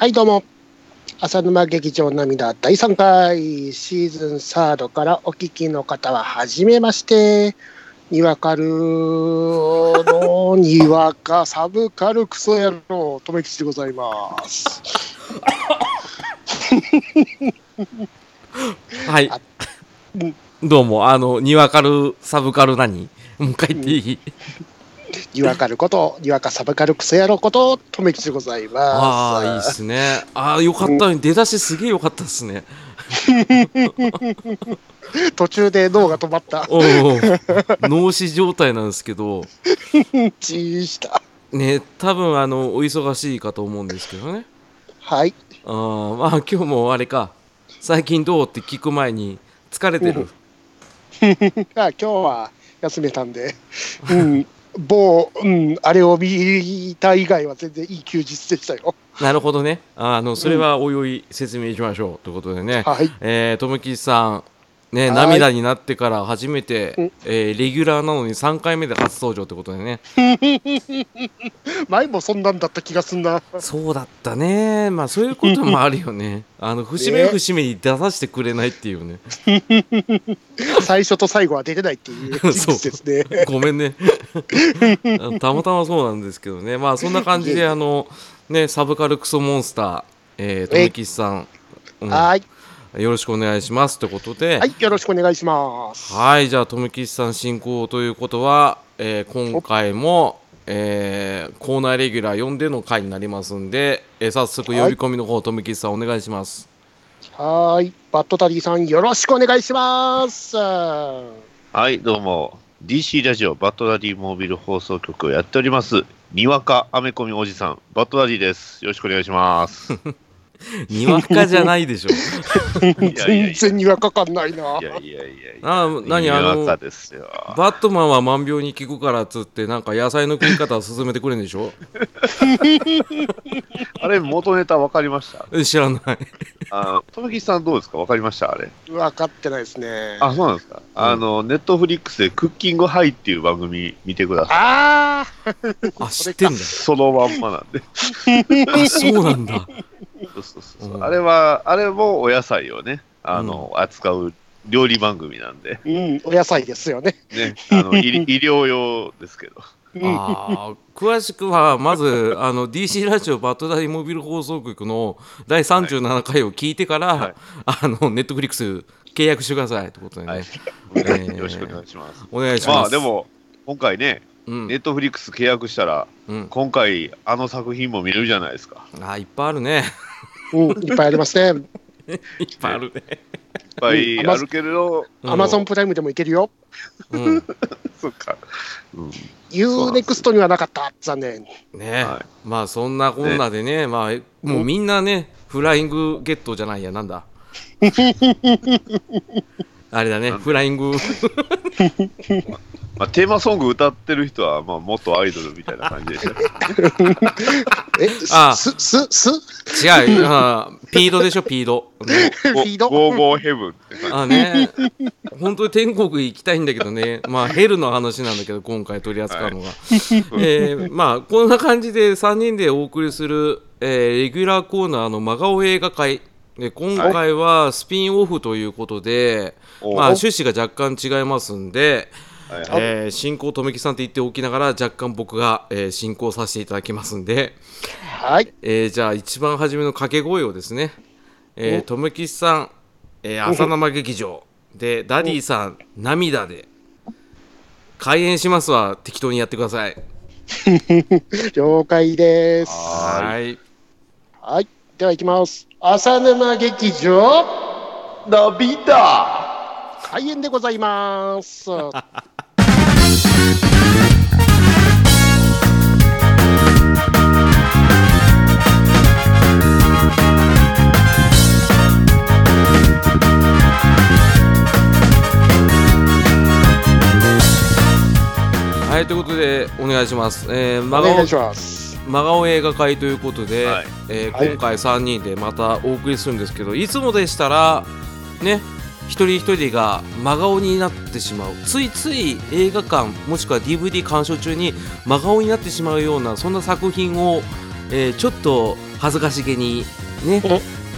はい、どうも。浅沼劇場涙第3回シーズンサードからお聞きの方は、はじめまして。にわかるのにわか サブカルクソ野郎、とめきちでございます。はい。どうも、あの、にわかる、サブカル何？もう一回言っていい、にわかること、にわかサブカルクソ野郎こと、とめきちでございます。ああ、いいっすね。ああ、よかった。出だしすげえよかったっすね。途中で脳が止まった。おお。脳死状態なんですけど、チーした。ね、多分あの、お忙しいかと思うんですけどね。はい。あーまあ、今日もあれか、最近どうって聞く前に、疲れてる。あ今日は休めたんで、うん、某、うん、あれを見た以外は全然いい休日でしたよ。なるほどね。あの、それはおいおい説明しましょう。ということでね。はい。えー、とむきさん、ね、はい涙になってから初めて、うんえーレギュラーなのに3回目で初登場ってことでね。前もそんなんだった気がすんな。そうだったね。まあそういうこともあるよね。あの節目ね節目に出させてくれないっていうね。最初と最後は出てないっていう事実ですね。ごめんね。たまたまそうなんですけどね。まあそんな感じであのねサブカルクソモンスター、えー、とめきさん、うんはい。よろしくお願いしますということで。はい。よろしくお願いします。はい、じゃあ、とめきちさん進行ということは、えー今回も、えーコーナーレギュラー呼んでの回になりますんで、えー早速呼び込みの方、とめきちさんお願いします。はーい。バッドタディさん、よろしくお願いします。ははい、どうも。DC ラジオバッドダディモービル放送局をやっております。にわかアメコミおじさん、バッドダディです。よろしくお願いします。にわかじゃないでしょ。全や然にわかかんないな。いやいやいやいや。あ何あにわかの、ですよ。バットマンは万病に効くからっつって、なんか野菜の食い方を勧めてくれるんでしょ？あれ、元ネタ分かりました？え知らない。あとめきさんどうですか？分かりました？あれ。わかってないですね。あ、そうなんですか？あの、ネットフリックスでクッキングハイっていう番組見てください。ああ、知ってんだ。そのまんまなんで。あ、そうなんだ。そうそうそうう。ん。あれは、あれもお野菜をね、あの、扱う料理番組なんで、ー、うん、お野菜ですよね。ね、あの医 医療用ですけど。あー詳しくはまずあの DC ラジオバッドダディモビル放送局の第37回を聞いてから、はい。あのネットフリックス契約してくださいってことでね、はい。ー。よろしくお願いします。お願いします。まあでも、今回ね、うん。ネットフリックス契約したら、うん、今回、あの作品も見れるじゃないですか。あいっぱいあるねうん、いっぱいありますね。いっぱいあるね、いっぱいうんあるけれど、うんアマゾンプライムでもいけるよ。うん、そっか。うん、UNEXT にはなかった。残念。ね、はい。まあそんなこんなでね。まあもうみんなねフライングゲットじゃないや。なんだ？あれだね。フライング まあ、テーマソング歌ってる人は、まあ、元アイドルみたいな感じでした。え、あす、す、す、違うあピードでしょ？ピード、ねフィードゴーゴーヘブンって感じ。あね、本当に天国行きたいんだけどね、まあ、ヘルの話なんだけど、今回取り扱うのが。えーまあ、こんな感じで3人でお送りする、えーレギュラーコーナーの真顔映画会。で今回はスピンオフということで、おまあ、趣旨が若干違いますんで、はいえー進行、とめきさんって言っておきながら、若干僕が、えー進行させていただきますんで、はい。えーじゃあ一番初めの掛け声をですね、えー、とめきさん、えー、浅生劇場でダディさん涙で開演しますわ適当にやってください 了解です。ははいはい。では行きます。浅沼劇場、ナビだ開演でございます。はいということでお願いします、えー、真顔お願いします。真顔映画会ということで、はい。えーはい。今回3人でまたお送りするんですけどいつもでしたらね一人一人が真顔になってしまう。ついつい映画館もしくは DVD 鑑賞中に真顔になってしまうようなそんな作品を、えーちょっと恥ずかしげにね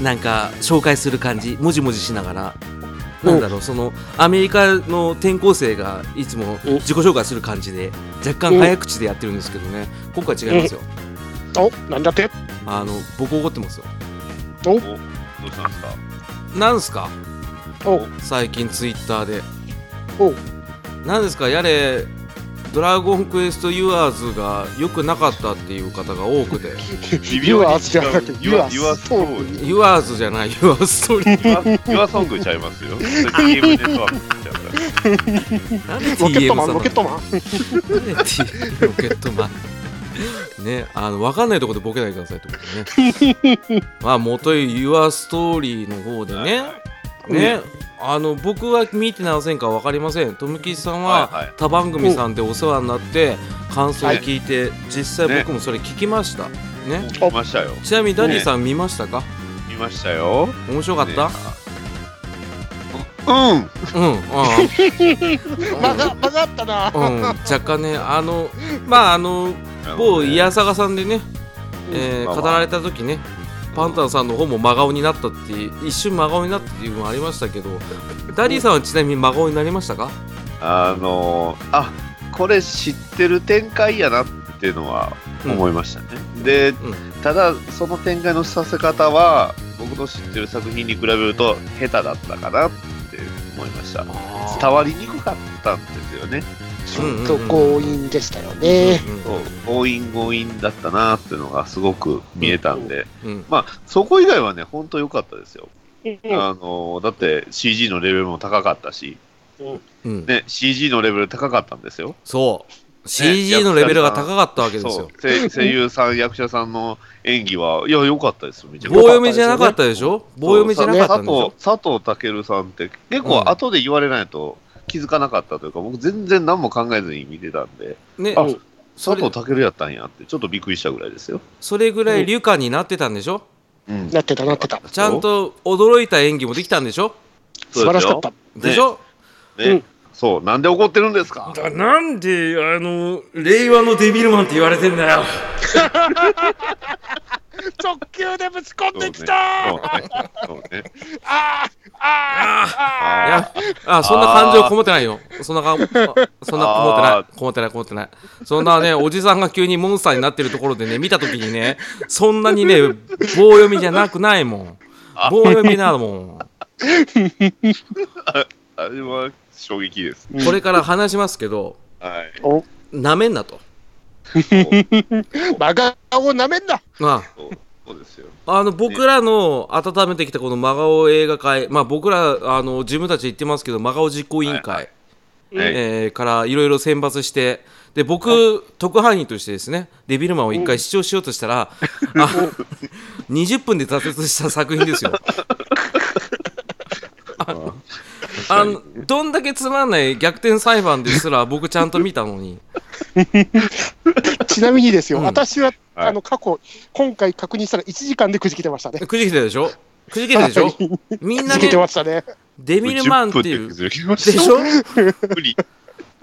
なんか紹介する感じもじもじしながら。なんだろうそのアメリカの転校生がいつもうん自己紹介する感じで若干早口でやってるんですけどね。今回違いますよ。お、なんだって？あの僕怒ってますよ。お。どうしたんですか？なんすか？お、最近ツイッターで。お、なんですか？やれドラゴンクエストユアーズが良くなかったっていう方が多くて。ユアーズじゃなくてユアユアストーリー。ユアーズじゃないユアーストーリー。ユアソングちゃいますよ。それゲームネットワークちゃうロケット TM マン、ロケットマン。ロケットマン。ねあの分かんないところでボケないでくださいってことね。まあ元いユアストーリーの方でねね、あの僕は見てませんか分かりません。富吉さんははいはい。他番組さんでお世話になって感想を聞いて、実際僕もそれ聞きました、ね。見ましたよ。ちなみにダディさん見ましたか、見ましたよ。面白かった、うん。うん、うん、間が、間があったな。うん、若干ね、あの、まあ、あの、某イヤサガさんでね、えーまあまあ。語られた時ね、パンタンさんの方も真顔になったって一瞬真顔になったっていうのもありましたけど、ダディさんはちなみに真顔になりましたか？あのー、あこれ知ってる展開やなっていうのは思いましたね。で、んただ、その展開のさせ方は、僕の知ってる作品に比べると、下手だったかなって思いました。伝わりにくかったんですよね。ちょっと強引でしたよね。強引強引だったなっていうのがすごく見えたんで、うんうんまあ、そこ以外はね、本当良かったですよ。うんあのだって CG のレベルも高かったし、うん。ね、CG のレベル高かったんですよ。そう、CG のレベルが高かったわけですよ。声 声優さん、役者さんの演技は、いや、良かったですよ、めちゃくち棒ゃ。読みじゃなかったでしょ？棒読みじゃなかったんでしょ佐藤佐藤健さんって、結構後で言われないと気づかなかったというか、僕、全然何も考えずに見てたんで、ね。あ、佐藤健やったんやって、ちょっとびっくりしたぐらいですよ。それぐらい流化になってたんでしょ？うん。なってた、なってた。ちゃんと驚いた演技もできたんでしょ？素晴らしかった。でしょ、ね、うん。そう、なんで怒ってるんですか？だなんであの令和のデビルマンって言われてんだよ。直球でぶち込んできたね。そうね。あーあいやあそんな感情こもってないよ。そんなかそんなこもってない。あこもってないこもってない。そんなね おじさんが急にモンスターになってるところでね見た時にねそんなにね棒読みじゃなくないもん。棒読みなもん。あれは衝撃です。ーこれから話しますけどはい。お。なめんなと。真顔をなめんな。あそうそうですよ。あの僕らの温めてきたこの真顔映画会、まあ、僕らあの自分たち言ってますけど真顔実行委員会、はいえー。からいろいろ選抜してで僕、特派員としてですねデビルマンを一回視聴しようとしたら、あ20分で挫折した作品ですよ。あのどんだけつまんない逆転裁判ですら僕ちゃんと見たのに ちなみにですよ、うん私は、はいあの過去、今回確認したら1時間でくじけてましたね。くじけてるでしょ？くじけてるでしょ？みんなくじけてねましたね。デビルマンっていう10分でしょ？無理。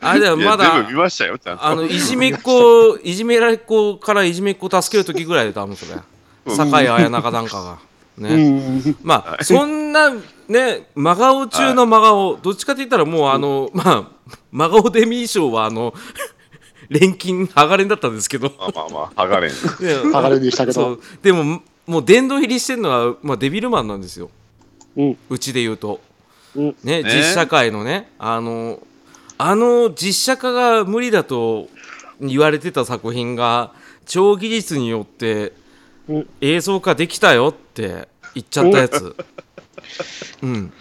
あれだよまだ全部見ましたよ、ちゃんと。あのいじめっ子、いじめられっ子からいじめっ子を助ける時ぐらいで多分それ、酒井綾中なんかが。うね、ん。まあそんなね真顔中の真顔どっちかって言ったらもうあのまあ真顔デミー賞はあの錬金剥がれんだったんですけど、まあまあまあ、剥がれん。ね剥がれんでしたけど。でももう殿堂入りしてるのは、まあ、デビルマンなんですよ。うん。うちで言うと。うん。ね、ね。実写界のね。あのあの実写化が無理だと言われてた作品が超技術によってうん。映像化できたよって言っちゃったやつ、うん、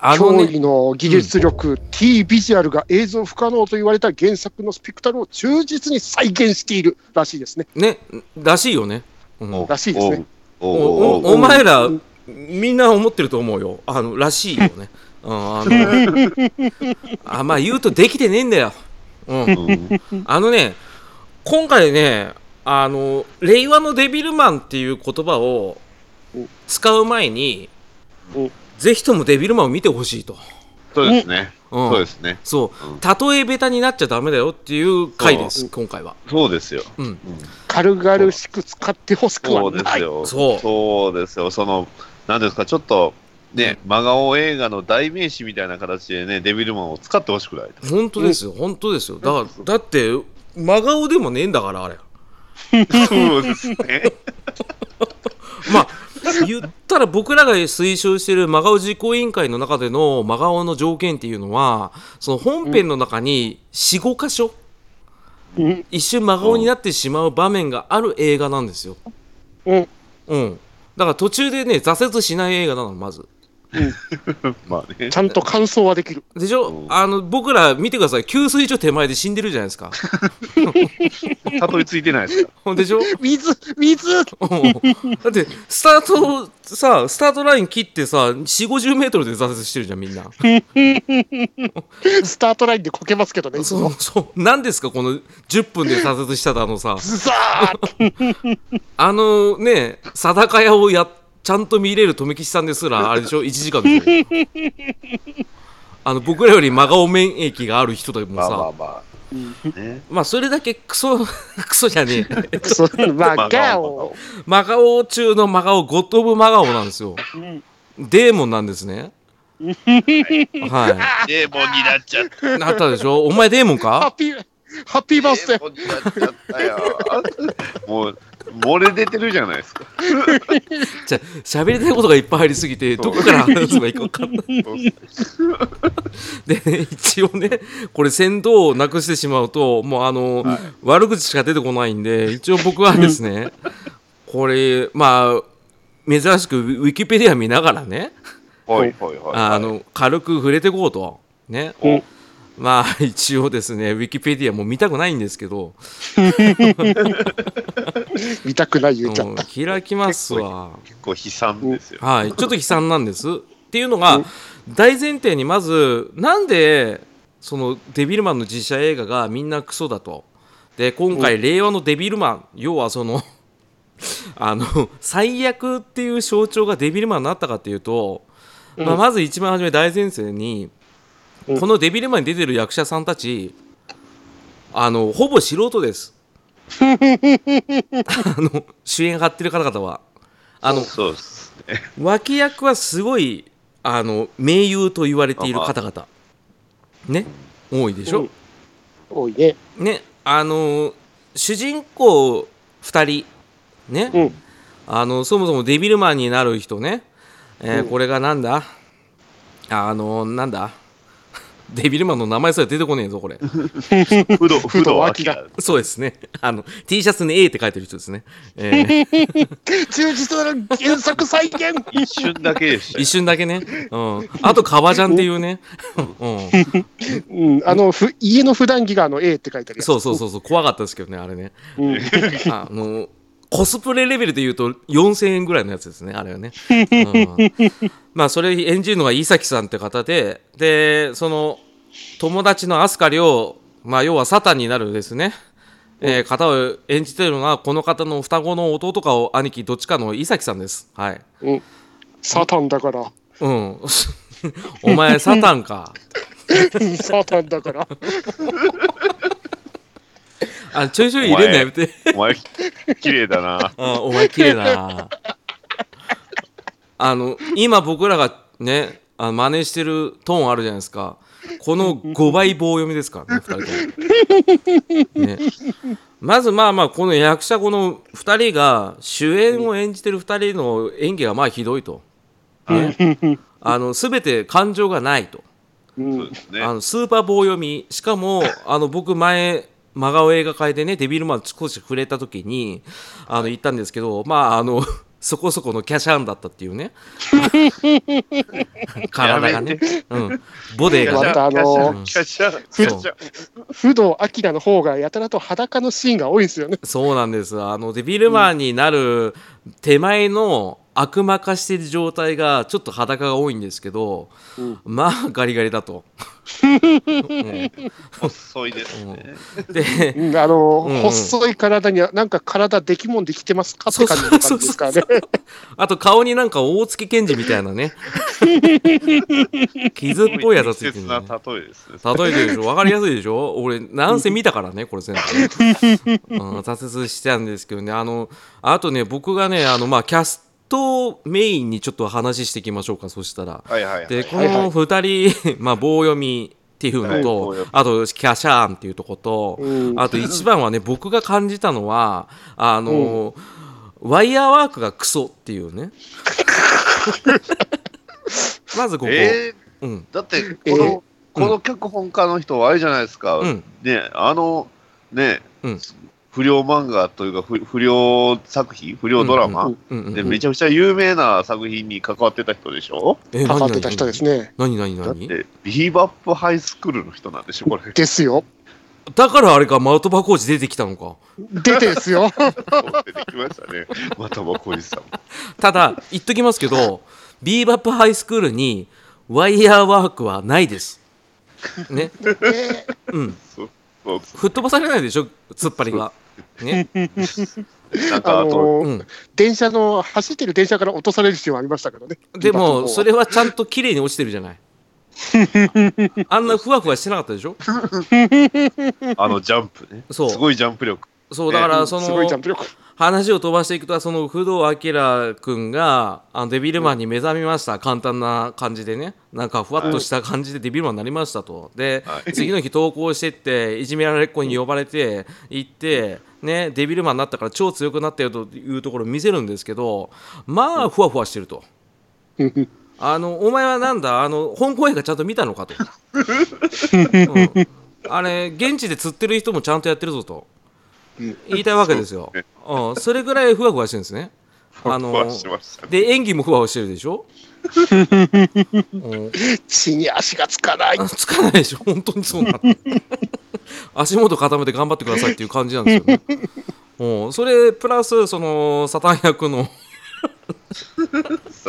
あの驚ね異の技術力、T ビジュアルが映像不可能と言われた原作のスペクタルを忠実に再現しているらしいですね。ねらしいよね、うんおらしいですね。おおおおおお前らみんな思ってると思うよあのらしいよね、うん、あのあまあ言うとできてねえんだよ、うん、うんあのね、今回ね、あの、令和のデビルマンっていう言葉を使う前にうん、ぜひともデビルマンを見てほしいと。そうですね。うん、そうですね。そう例えベタになっちゃダメだよっていう回ですそう今回はそうですよ。うんうん軽々しく使ってほしくそうはない。ですよ。そうそうですよ。その、なんですか、ちょっと、ね、真顔映画の代名詞みたいな形でね、デビルマンを使ってほしくない。本当ですよ本当ですよだからだって真顔でもねえんだからあれ そうですね。まあ 言ったら僕らが推奨している真顔実行委員会の中での真顔の条件っていうのはその本編の中に45箇所うん一瞬真顔になってしまう場面がある映画なんですよ。うんうん。だから途中でね挫折しない映画なのまず。まあね。ち。ゃんと感想はできる。でしょ、うん。あの僕ら見てください。給水所手前で死んでるじゃないですか。たどり着いてないですか？ほ んでしょ？水水。うん。だってスタートさスタートライン切ってさ4 5 0メートルで挫折してるじゃんみんな。スタートラインでこけますけどね。そうそう。何ですかこの10分で挫折したあのさ。ズザーあのね定か屋をやちゃんと見れる留吉さんですらあれでしょ？1時間でしょ？あの僕らより真顔免疫がある人でもまあまあさまあ。ね。まあそれだけクソ クソじゃねえ。クソ。まあ、まあガオ。真顔中の真顔ゴッド・オブ・真顔なんですよ。うん。デーモンなんですね。はデーモンになっちゃった。いなったでしょ？お前デーモンか？ハッピー、ハッピーバースデー。もう、漏れ出てるじゃないですか。じゃあ喋りたいことがいっぱいありすぎてどこから話せばいいか分かんない。で一応ねこれ先導をなくしてしまうともうあの、悪口しか出てこないんで一応僕はですねこれまあ珍しくウィキペディア見ながらねはいはいはい。あの軽く触れていこうと。ね。うんまあ一応ですねウィキペディアも見たくないんですけど、見たくない言うちゃった。開きますわ。結構悲惨ですよ。はい、ちょっと悲惨なんです。っていうのが大前提にまずなんでそのデビルマンの実写映画がみんなクソだと。で今回令和のデビルマン要はその あの最悪っていう象徴がデビルマンになったかっていうと、まあ、まず一番初め大前提に、うん。このデビルマンに出てる役者さんたちあのほぼ素人です。あの主演張ってる方々は。あのそうですね。脇役はすごいあの名優と言われている方々。ね多いでしょ、多いね。ねあの主人公2人。ね、うん。あのそもそもデビルマンになる人ね、えーうん。これがなんだ？あのなんだ？デビルマンの名前すら出てこねえぞこれ。不動、不動明明。そうですね。あの T シャツに A って書いてる人ですね、えー。忠実なる原作再現。一瞬だけでしたよ。一瞬だけね、うん、あと革ジャンっていうね、うん、うん、あの、ふ家の普段着があの A って書いてある。そうそうそうそう。怖かったですけどねあれね。うん。あのコスプレレベルで言うと4000円ぐらいのやつですねあれはね、うん。まあそれ演じるのが伊崎さんって方ででその友達の飛鳥涼まあ要はサタンになるですね、えー方を演じてるのがこの方の双子の弟か兄貴どっちかの伊崎さんです。はい。うん。サタンだから。うん。お前サタンか。サタンだから。あちょいちょい入れんのやめて。お前、綺麗だな。あ お前綺麗だな。あの今僕らがねあの真似してるトーンあるじゃないですか。この5倍棒読みですからね2人とも、ね、まずまあまあこの役者この2人が主演を演じてる2人の演技がまあひどいと、ね、あの全て感情がないと。う。あのスーパー棒読み。しかもあの僕前真顔映画界でねデビルマン少し触れた時にあの言ったんですけどまああの そこそこのキャシャンだったっていうね。体がね、うん、ボディが。ねまたあのキャシャ、そうキャシャ。不動明の方がやたらと裸のシーンが多いんですよね。そうなんです。あのデビルマンになる手前の悪魔化している状態がちょっと裸が多いんですけど、うん。まあガリガリだと。う ん細いですね。でうん。あの、うん。うん細い体には、なんか体できもんできてますかって感じですからね。あと顔になんか大月健二みたいなね。傷っぽいやつがついてるね。例えですね。例えてるでしょ。分かりやすいでしょ。俺なんせ見たからねこれ全部、うん、挫折したんですけどね。あのあとね僕がねあのまあキャストメインにちょっと話していきましょうかそしたら。はいはいはい。でこはいはい。の2人、まあ、棒読みっていうのはい棒と、読み。あとキャシャーンっていうとこと、うん。あと一番はね僕が感じたのはあの、ワイヤーワークがクソっていうね。まずここ、えーうん。だって、この、えーこの脚本家の人はあれじゃないですか。うん。ね、あの、ね、うん不良漫画というか、不不良作品、不良ドラマ、でめちゃくちゃ有名な作品に関わってた人でしょ？え関わってた人ですね。何何何？だって、ビーバップハイスクールの人なんでしょ、これ。ですよ。だからあれか的場コーチ出てきたのか出てですよ。出てきましたね。またまこいさん。ただ言っときますけどビーバップハイスクールにワイヤーワークはないですねえうん吹っ飛ばされないでしょ突っ張りが。ね。なんか、あと、あのうん。電車の、走ってる電車から落とされるシーンはありましたけどね。でもそれれはちゃんと綺麗に落ちてるじゃない。あんなふわふわしてなかったでしょ？あのジャンプね。そう。すごいジャンプ力。そうだからそすごいジャンのプ力。話を飛ばしていくとその不動明君があのデビルマンに目覚めました。簡単な感じでね。なんかふわっとした感じでデビルマンになりましたと。ではい。次の日登校してっていじめられっ子に呼ばれて行ってねデビルマンになったから超強くなったよというところを見せるんですけどまあふわふわしてると。あのお前はなんだ？あの本公演がちゃんと見たのかと、うん。あれ現地で釣ってる人もちゃんとやってるぞと。うん言いたいわけですよ、うん、それぐらいふわふわしてるんですね。あので演技もふわふわしてるでしょ、うん、地に足がつかない。つかないでしょ？本当にそうなの 足元固めて頑張ってくださいっていう感じなんですよね。うん、それプラスそのサタン役の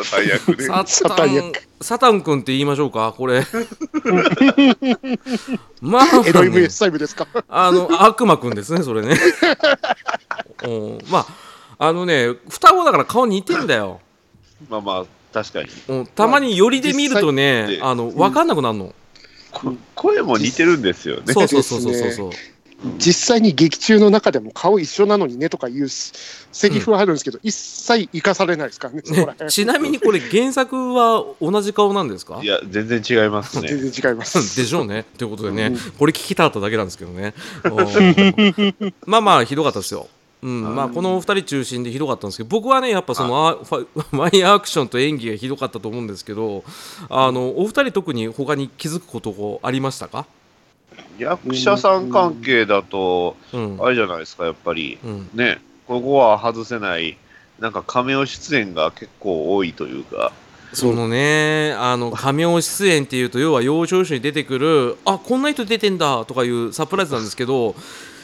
最悪で。ササタンタン役サタン君って言いましょうかこれ。まあ、エロね VS タイムですか？あの悪魔くんですねそれね。うん。まああのね双子だから顔似てんだよ、まあまあ、確かに。うん、たまに寄りで見るとね実際あの分かんなくなるの、こ声も似てるんですよね。そうそうそうそうそうそう実際に劇中の中でも顔一緒なのにねとかいうセリフはあるんですけど、一切生かされないですからね、ね、辺ちなみにこれ原作は同じ顔なんですか？いや、全然違いますね。全然違います。でしょうね。ということでね、うんこれ聞きたかっただけなんですけどね。うん まあまあ、ひどかったですよ。うんまあ、このお二人中心でひどかったんですけど僕はねやっぱそのあファ ワイヤーアクションと演技がひどかったと思うんですけどあのお二人特に他に気づくことありましたか、役者さん関係だと、うんあれじゃないですか、やっぱり。うん、ね、ここは外せない、なんかカメオ出演が結構多いというか、そのねあの仮名出演っていうと要は幼少書に出てくるあこんな人出てんだとかいうサプライズなんですけど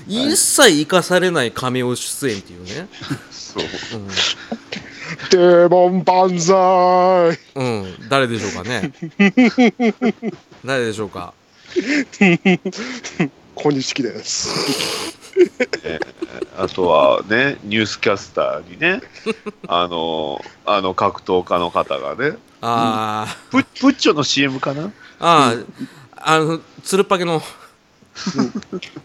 一切生かされない仮名出演っていうね、そう。うんデーモン万歳うん、誰でしょうかね。誰でしょうか。小錦です。あとはね、ニュースキャスターにね、あの、あの格闘家の方がね、あー、ププッチョの CM かな？あー、あの、つるっぱげの、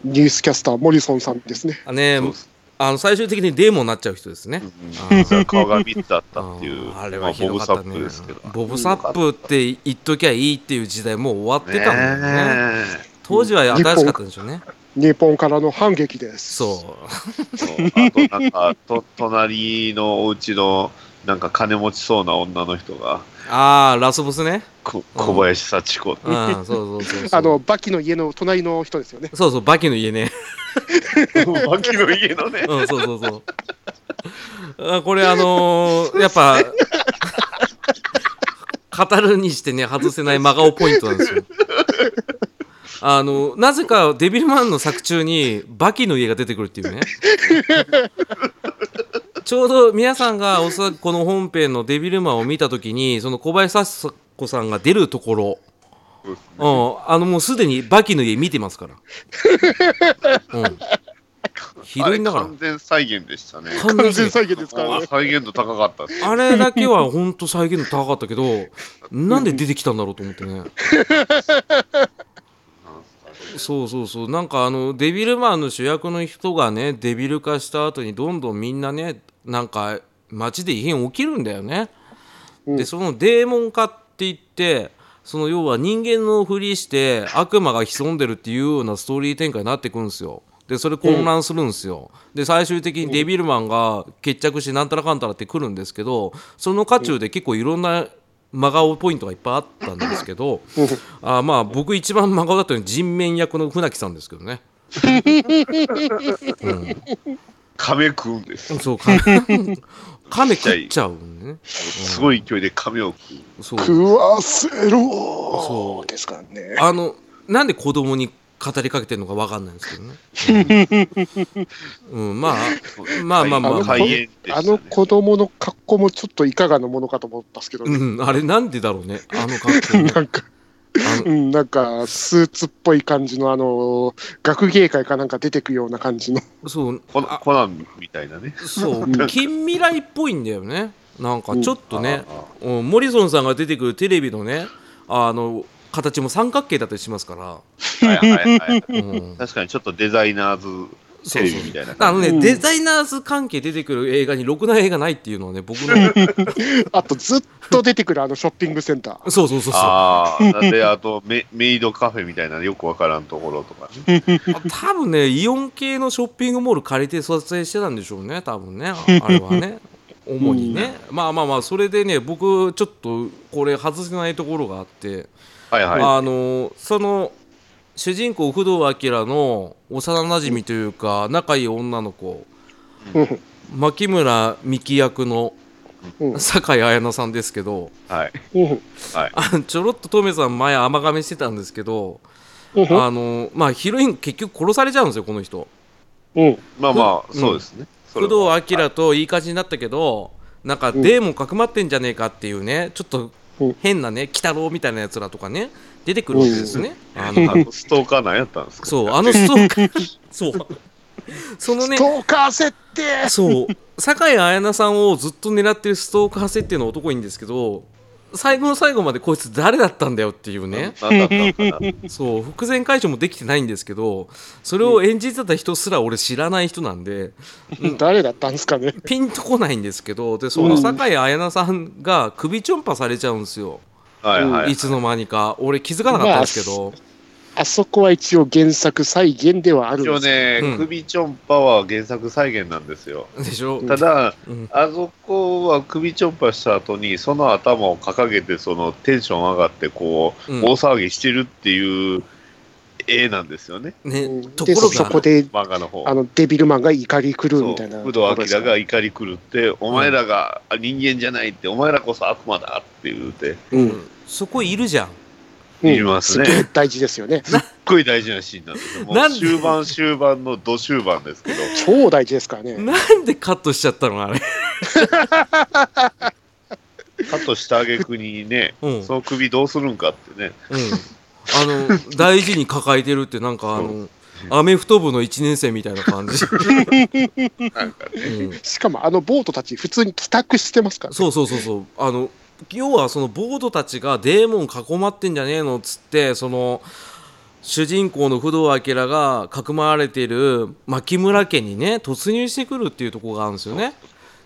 ニュースキャスター、モリソンさんですね。あねそう、あの最終的にデーモンになっちゃう人ですね。うん実は顔が3つあったっていう、あれまあはひどボブ・サッかったねプですけど。ボブサップって言っときゃいいっていう時代もう終わってたんだよね。ね当時は新しかったんでしょうね。日本からの反撃です。そう。えそうあとなんかと、隣のお家のなんか金持ちそうな女の人が、ああ、ラスボスね。こ小林幸子。うん、そうそうそうそう。あの、バキの家の隣の人ですよね。そうそう、バキの家ね。バキの家のね。うん、そうそうそう。あこれあのーやっぱ語るにしてね外せない真顔ポイントなんですよ。あのなぜかデビルマンの作中にバキの家が出てくるっていうねちょうど皆さんがおそらくこの本編のデビルマンを見た時にその小林幸子さんが出るところ。そうね。うん、あのもうすでにバキの家見てますから。うん、ひどいんだから。完全再現でしたね。完完全再現ですからあね。再現度高かった。あれだけは本当再現度高かったけどなんで出てきたんだろうと思ってね。そうそうそう。なんかあのデビルマンの主役の人がねデビル化した後にどんどんみんなねなんか街で異変起きるんだよね。でそのデーモン化って言ってその要は人間のふりして悪魔が潜んでるっていうようなストーリー展開になってくるんですよ。でそれ混乱するんですよ。で最終的にデビルマンが決着してなんたらかんたらってくるんですけどその渦中で結構いろんな真顔ポイントがいっぱいあったんですけどあまあ僕一番真顔だったのは人面役の船木さんですけどね。亀食うんです。そう亀 亀食っちゃうね。すごい勢いで亀を食う。そう食わせろそうですからね。あのなんで子供に語りかけてるのかわかんないんですけどね。うん、うんまあまあまあまあまああの子供の格好もちょっといかがなものかと思ったんですけどね。うん、あれなんでだろうね、あの格好ね なんか、あのうん、なんか、スーツっぽい感じの、あの、学芸会かなんか出てくような感じの。そうコナコナンみたいなね。そううん近未来っぽいんだよね。なんかちょっとね、あうん、モリソンさんが出てくるテレビのね、あの形も三角形だったりしますから。はいはいはい。うん確かにちょっとデザイナーズテレビみたいなあのね。うんデザイナーズ関係出てくる映画にろくな映画ないっていうのはね、僕の。あと、ずっと出てくるあのショッピングセンター。そうそうそうそう。ああ、で、あとメ、メイドカフェみたいなよくわからんところとかね。多分ねイオン系のショッピングモール借りて撮影してたんでしょうね多分ねああれはね主にね、まあまあまあそれでね僕ちょっとこれ外せないところがあって、はいはい。あのその主人公不動明の幼なじみというか仲いい女の子。うん。牧村美樹役のうん。酒井彩乃さんですけどはい。うん。あのちょろっとトメさん前甘噛みしてたんですけどうん。あのまあヒロイン結局殺されちゃうんですよこの人。うん。まあまあ、うん。そうですね。それ工は藤明といい感じになったけど、なんかデーモンかくまってんじゃねえかっていうねちょっとうん。変なね鬼太郎みたいなやつらとかね出てくるわけですね。あのあのストーカーなんやったんですか？そうあのストーカー。そう。そのねストーカー設定！そう。酒井彩菜さんをずっと狙ってるストーカー設定の男いいんですけど最後の最後までこいつ誰だったんだよっていうね。なん。だったのかな。そう。伏線解消もできてないんですけどそれを演じてた人すら俺知らない人なんで、誰だったんですかね？ピンとこないんですけどでその酒井彩菜さんが首ちょんぱされちゃうんですよ、はいはいい。つの間にか俺気づかなかったんですけど、あそこは一応原作再現ではあるん一応ですよ。ね、うん首ちょんぱは原作再現なんですよ。でしょ、ただ、うんあそこは首ちょんぱした後に、その頭を掲げて、そのテンション上がって、こう、うん大騒ぎしてるっていう絵なんですよね、ねところがそこで、漫画の方。あの、デビルマンが怒り狂うみたいな。工藤明が怒り狂って、お前らが人間じゃないって、お前らこそ悪魔だって言うて、うん。そこいるじゃん。うん。いますね。す大事ですよね。すっごい大事なシーンなんですよ。もなんで？う終盤終盤のど終盤ですけど、超大事ですからね。なんでカットしちゃったのあれ、カットした挙句にね、うん。その首どうするんかってね、うん、あの大事に抱えてるってなんかあのアメフト部の1年生みたいな感じ、しかもあのボートたち普通に帰宅してますから。そうそうそうそうあの要はそのボードたちがデーモン囲まってんじゃねえのっつってその主人公の不動明がかくまわれている牧村家にね突入してくるっていうところがあるんですよね。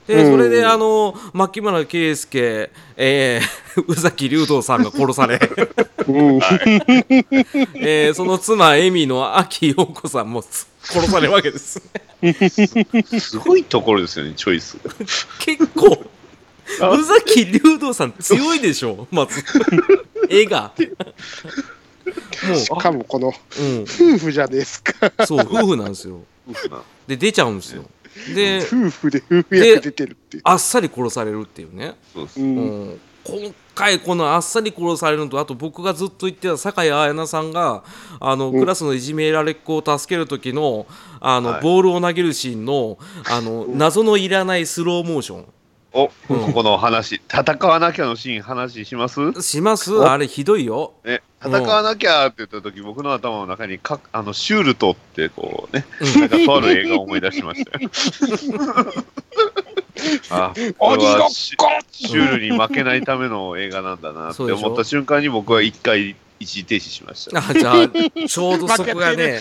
でうんそれであの牧村圭介、えー 宇崎竜童さんが殺され、うん。えーその妻エミの秋陽子さんもつ殺されるわけですね。すごいところですよね、チョイス。結構宇崎竜童さん強いでしょまず絵がもしかもこのう、うん、夫婦じゃですか。そう夫婦なんですよで出ちゃうんですよで夫婦で夫婦役出てるっていう。あっさり殺されるっていうね、う。うんん、今回このあっさり殺されるのとあと僕がずっと言ってた酒井彩菜さんがあの、うん。クラスのいじめられっ子を助ける時のあの、はい。ボールを投げるシーンのあの謎のいらないスローモーションお、うんここの話、戦わなきゃのシーン話します？しますおあれひどいよ。ね、戦わなきゃって言った時、僕の頭の中にかあのシュールトってこうね、うんなんかとある映画を思い出しましたよ。あ、これはシシュールに負けないための映画なんだなって思った瞬間に僕は一回一時停止しました。あじゃあちょうどそこがね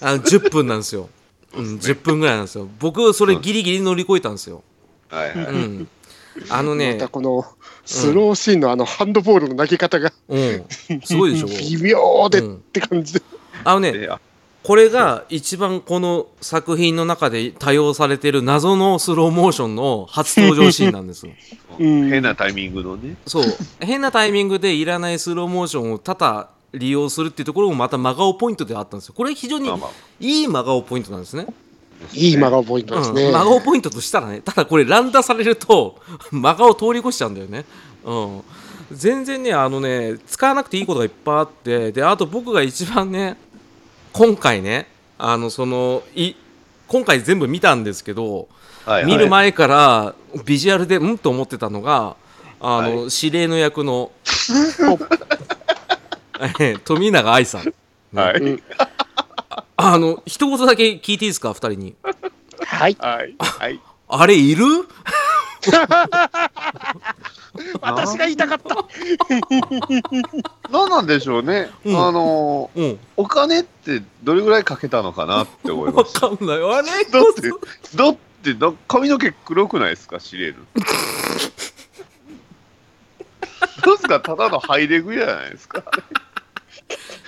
あの10分なんですよ。うん、10分ぐらいなんですよ。僕それギリギリ乗り越えたんですよ。はいはい。うん、あのまねた、このスローシーンのあのハンドボールの投げ方がうん、すごいでしょ。微妙でっうんて感じで。あのね、これが一番この作品の中で多用されてる謎のスローモーションの初登場シーンなんですよ。うん変なタイミングのね。そう変なタイミングでいらないスローモーションを多々利用するっていうところもまた真顔ポイントであったんですよ。これ非常にいい真顔ポイントなんですね。いい真顔ポイントですね。うん、真顔ポイントとしたらねただこれ乱打されると 真顔通り越しちゃうんだよね、うん、全然ねあのね使わなくていいことがいっぱいあってであと僕が一番ね今回ねあのそのい今回全部見たんですけど、はいはい。見る前からビジュアルでうんと思ってたのがあの、司令の役の え富永愛さん。はい。うんあの一言だけ聞いていいですか？2人にはい。はい。はい。あれいる？私が言いたかった。何なんでしょうね。うんあのーうんお金ってどれぐらいかけたのかなって思いまわした。かんない。あれ？だって、だってな髪の毛黒くないですか、シレール。どうですか、ただのハイレグじゃないですか？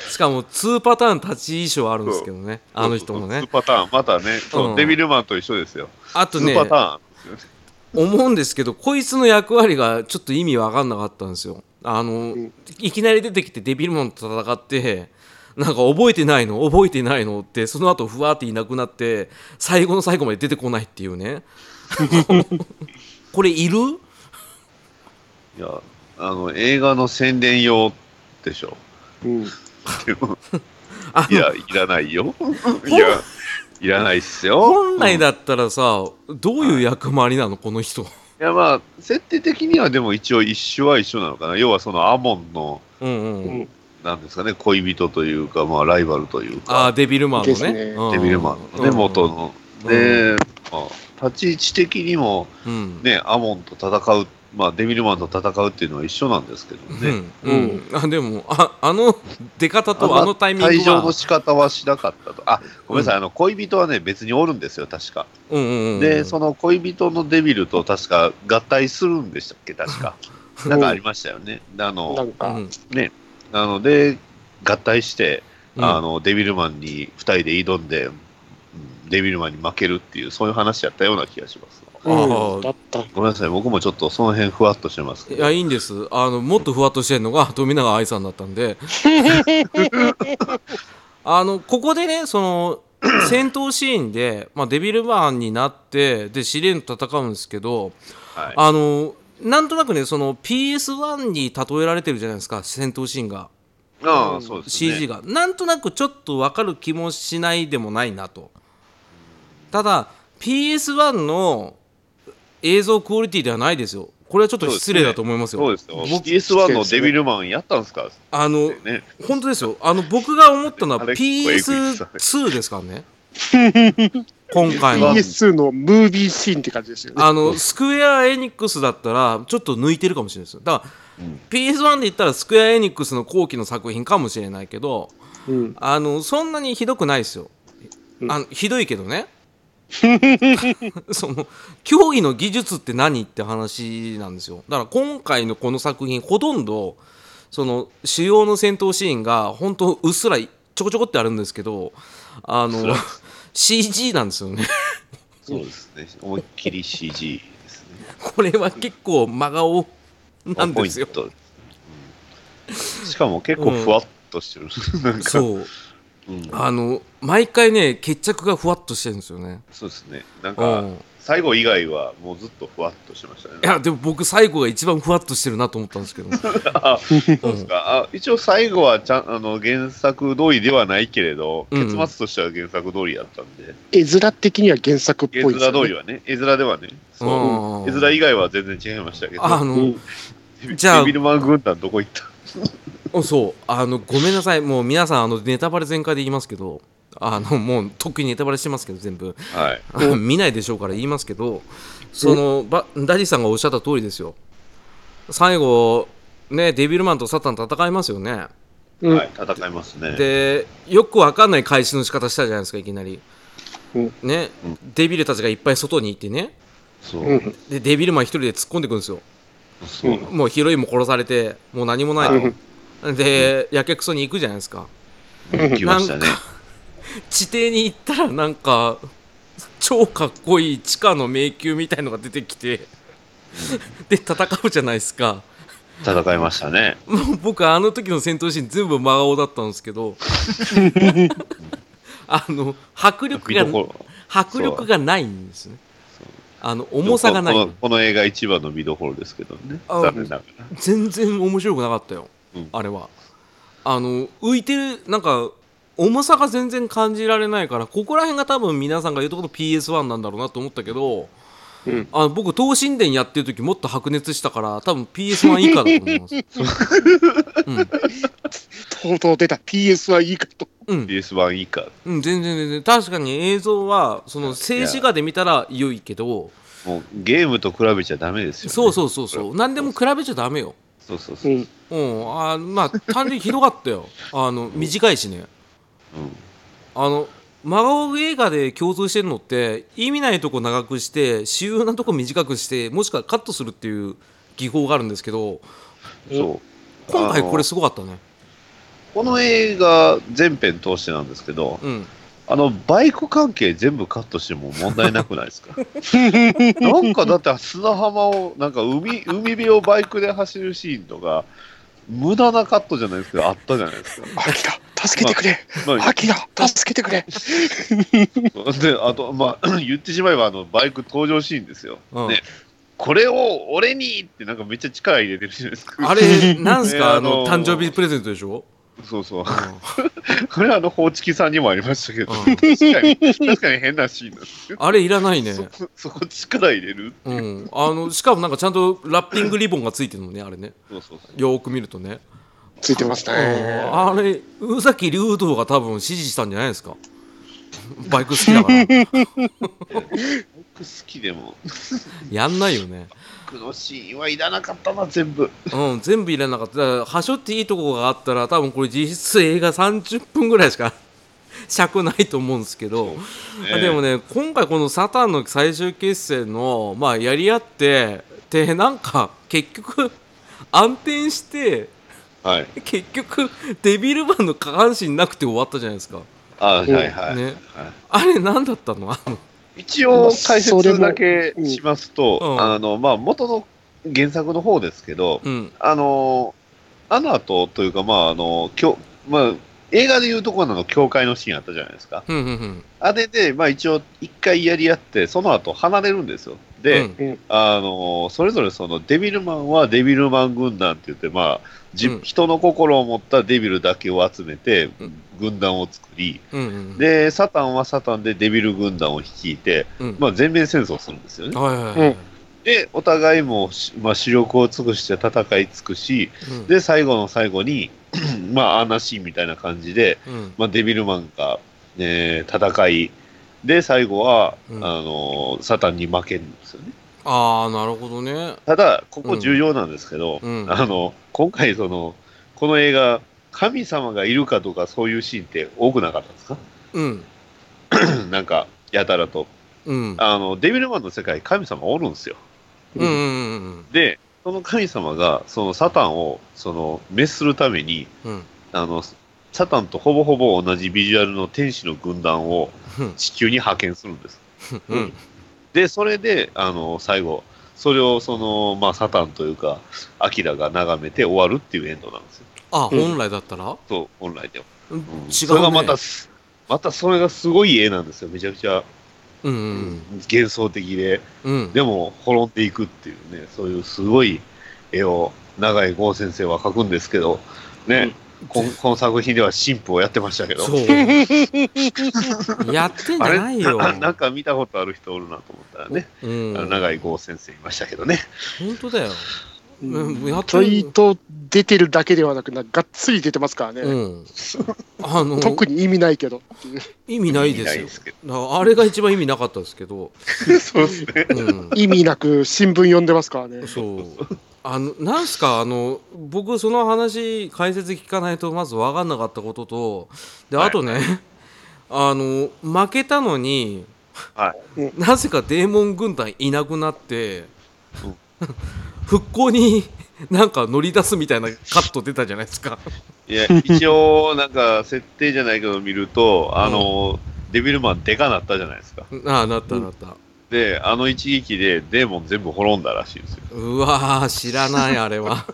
しかも2パターン立ち衣装あるんですけどね。あの人も2ね。パターン、またね、そううんデビルマンと一緒ですよ。2あとね、パターン。思うんですけど、こいつの役割がちょっと意味わかんなかったんですよ。あの、んいきなり出てきてデビルマンと戦って、なんか覚えてないの？覚えてないの？って、その後ふわっていなくなって、最後の最後まで出てこないっていうね。これいる？いや、あの、映画の宣伝用でしょ。うん。でもあいや、いらないよ。いや、いらないっすよ。本来うんだったらさ、どういう役回りなのこの人。いや、まあ、設定的にはでも一応一緒は一緒なのかな。要はそのアモンの、うんうん。うんなんですかね、恋人というか、まあ、ライバルというか。ああ、デビルマンのね。ですねうんデビルマンのね、うん元の。で、まあ、立ち位置的にも、うん。ね、アモンと戦う、まあ、デビルマンと戦うっていうのは一緒なんですけどね。うんうん、あでもあ あの出方とあのタイミング退場のは、仕方はしなかったと。あ、ごめんなさい、あの、恋人はね、別におるんですよ、確か。うんうんうん、で、その恋人のデビルと確か合体するんでしたっけ、確か。なんかありましたよね。であなの、んか、うんなので、合体して、うんあの、デビルマンに2人で挑んで、うんデビルマンに負けるっていう、そういう話やったような気がします。あーうんだった。ごめんなさい、僕もちょっとその辺ふわっとしてますけど。いやいいんですあのもっとふわっとしてるのが富永愛さんだったんで あのここでねその 戦闘シーンで、まあ、デビルマンになってで試練と戦うんですけどはい。あのなんとなくねその PS1 に例えられてるじゃないですか戦闘シーンがああ、そうですね。CG がなんとなくちょっと分かる気もしないでもないなとただ PS1 の映像クオリティではないですよこれはちょっと失礼だと思いますよそうですよ。僕 PS1 のデビルマンやったんですか？あのね。本当ですよあの僕が思ったのはあれ結構エグいです PS2 ですからね今回の PS2 のムービーシーンって感じですよね。あのスクエア・エニックスだったらちょっと抜いてるかもしれないですよだからうん PS1 で言ったらスクエア・エニックスの後期の作品かもしれないけどうん。あのそんなにひどくないですよ。うんあのひどいけどね。その脅威の技術って何って話なんですよ。だから今回のこの作品ほとんどその主要の戦闘シーンが本当うっすらちょこちょこってあるんですけどあの CG なんですよね。そうですね。思いっきり CG ですね。これは結構真顔なんですよ。しかも結構ふわっとしてる。なんか、そううん。あの毎回ね決着がふわっとしてるんですよね。そうですね。なんうか、ん。最後以外はもうずっとふわっとしてましたね。い。やでも僕最後が一番ふわっとしてるなと思ったんですけど、あそうですか。あ一応最後はちゃんあの原作通りではないけれど、うん。結末としては原作通りやったんで、絵面的には原作っ絵面ぽいですよね。通りはね、絵面ではね、そう。うん。絵面以外は全然違いましたけど、あの、じゃあデビルマン軍団どこ行った？おそう。あのごめんなさい。もう皆さんあのネタバレ全開で言いますけどあのもうとっくにネタバレしてますけど全部。はい。あ 見ないでしょうから言いますけどそのはダディさんがおっしゃった通りですよ。最後ねデビルマンとサタン戦いますよね。うん。はい、戦いますね。でよくわかんない開始の仕方したじゃないですかいきなり、うん。ね、うん。デビルたちがいっぱい外に行ってね。そう、うん。でデビルマン一人で突っ込んでくるんですよ。そう、もうヒロインも殺されてもう何もないと、でやけくそに行くじゃないですか来ましたね。地底に行ったらなんか超かっこいい地下の迷宮みたいのが出てきてで戦うじゃないですか戦いましたね。もう僕あの時の戦闘シーン全部真顔だったんですけど あの迫力が迫力がないんですねあの重さがないこのこの映画一番の見どころですけどね。あ残念ながら。全然面白くなかったよ、うんあれは。あの浮いてるなんか重さが全然感じられないからここら辺が多分皆さんが言うところ PS1 なんだろうなと思ったけど、うん。あの僕東神殿やってる時もっと白熱したから多分 PS1 以下だと思います。とうとう出た。PS はいいかと。うん、PS1 以下。うん、全然全然。確かに映像はその静止画で見たら良いけどもうゲームと比べちゃダメですよ、ね。そうそうそうそう。何でも比べちゃダメよそうそうそうう。ん。うん。あまあ単純にひどかったよ。あの短いしね。うん。あの真顔映画で共通してるのって意味ないとこ長くして主要なとこ短くしてもしくはカットするっていう技法があるんですけどそう。今回これすごかったね。この映画全編通してなんですけど、うんあのバイク関係全部カットしても問題なくないですか？なんかだって砂浜をなんか海海辺をバイクで走るシーンとか無駄なカットじゃないですけどあったじゃないですか。アキラ、助けてくれ。まあアキラ、助けてくれ。であと、まあ、言ってしまえばあのバイク登場シーンですよ。うんねこれを俺にってなんかめっちゃ力入れてるじゃないですか。あれなんすねか あの誕生日プレゼントでしょ？そうそう。う これはあの、ホーチキさんにもありましたけど、うん。確かに、確かに変なシーンなんですあれいらないね。そそこ力入れるう。ん。あのしかもなんかちゃんとラッピングリボンがついてるのねあれね。そうそうそう。よーく見るとね。ついてますうん。ね。あれ宇崎竜道が多分指示したんじゃないですか。バイク好きだから。僕 好きでも、やんないよね僕のシーンはいらなかったな、全部。うん、全部入れなかった。だから、はしょっていいとこがあったら、多分これ実質映画30分ぐらいしか 尺ないと思うんですけど、ねでもね、今回このサタンの最終決戦の、まあ、やり合って、で、なんか、結局、暗転して、はい。結局、デビルマンの下半身なくて終わったじゃないですか。あはいはいはい。ねはいあれ、何だったの？あの、一応、解説だけしますと、うんあの、まあ、元の原作の方ですけど、うん、あの、あの後というか、まあ、あの、きょまあ、映画でいうところの教会のシーンあったじゃないですか。うん、うん、うん。あれで、まあ一応一回やり合って、その後離れるんですよ。で、うんあのそれぞれそのデビルマンはデビルマン軍団って言って、まあ、じうん人の心を持ったデビルだけを集めてうん軍団を作り、うん、うん。で、サタンはサタンでデビル軍団を率いて、うん、まあ、全面戦争するんですよね。はいはいはい。で、お互いもし、まあ、視力を尽くして戦い尽くし、うん、で、最後の最後に、まあ、あんなシーンみたいな感じで、うん、まあ、デビルマンが、ね、戦い、で、最後は、うんあのサタンに負けるんですよね。ああ、なるほどね。ただ、ここ重要なんですけど、うんあの今回その、この映画、神様がいるかとかそういうシーンって多くなかったですか？うん、なんか、やたらと。うん。あの、デビルマンの世界、神様おるんですよ。うんうんうんで、その神様が、そのサタンを、その、滅するために、うんあの、サタンとほぼほぼ同じビジュアルの天使の軍団をうん地球に派遣するんです。うんで、それで、あの、最後、それを、その、まあ、サタンというか、アキラが眺めて終わるっていうエンドなんですよ。あうん。本来だったら、そう、本来では。うんうん。違うね。それがまたす、またそれがすごい絵なんですよ。めちゃくちゃうんうん。幻想的で、うん。でも滅んでいくっていうね、そういうすごい絵を永井豪先生は描くんですけど、ね、こんこの作品では神父をやってましたけど、そう。やってんじゃないよ。ななんか見たことある人おるなと思ったらね、うん。あの永井豪先生いましたけどね。本当だよ。うん。やってちょいと出てるだけではなくな、がっつり出てますからね。うん。あの 特に意味ないけど。意味ない見ですよあれが一番意味なかったですけど、ど。そうですね。うん、意味なく新聞読んでますからね。そうあのなんすか？あの僕その話解説聞かないとまず分かんなかったこととではいあとね、あの負けたのにはい。なぜかデーモン軍団いなくなってうん 復興になんか乗り出すみたいなカット出たじゃないですか。いや、一応、なんか、設定じゃないけど見ると、あの、デビルマンでかなったじゃないですか。ああなったなった。で、あの一撃でデーモン全部滅んだらしいんですよ。うわー知らないあれは。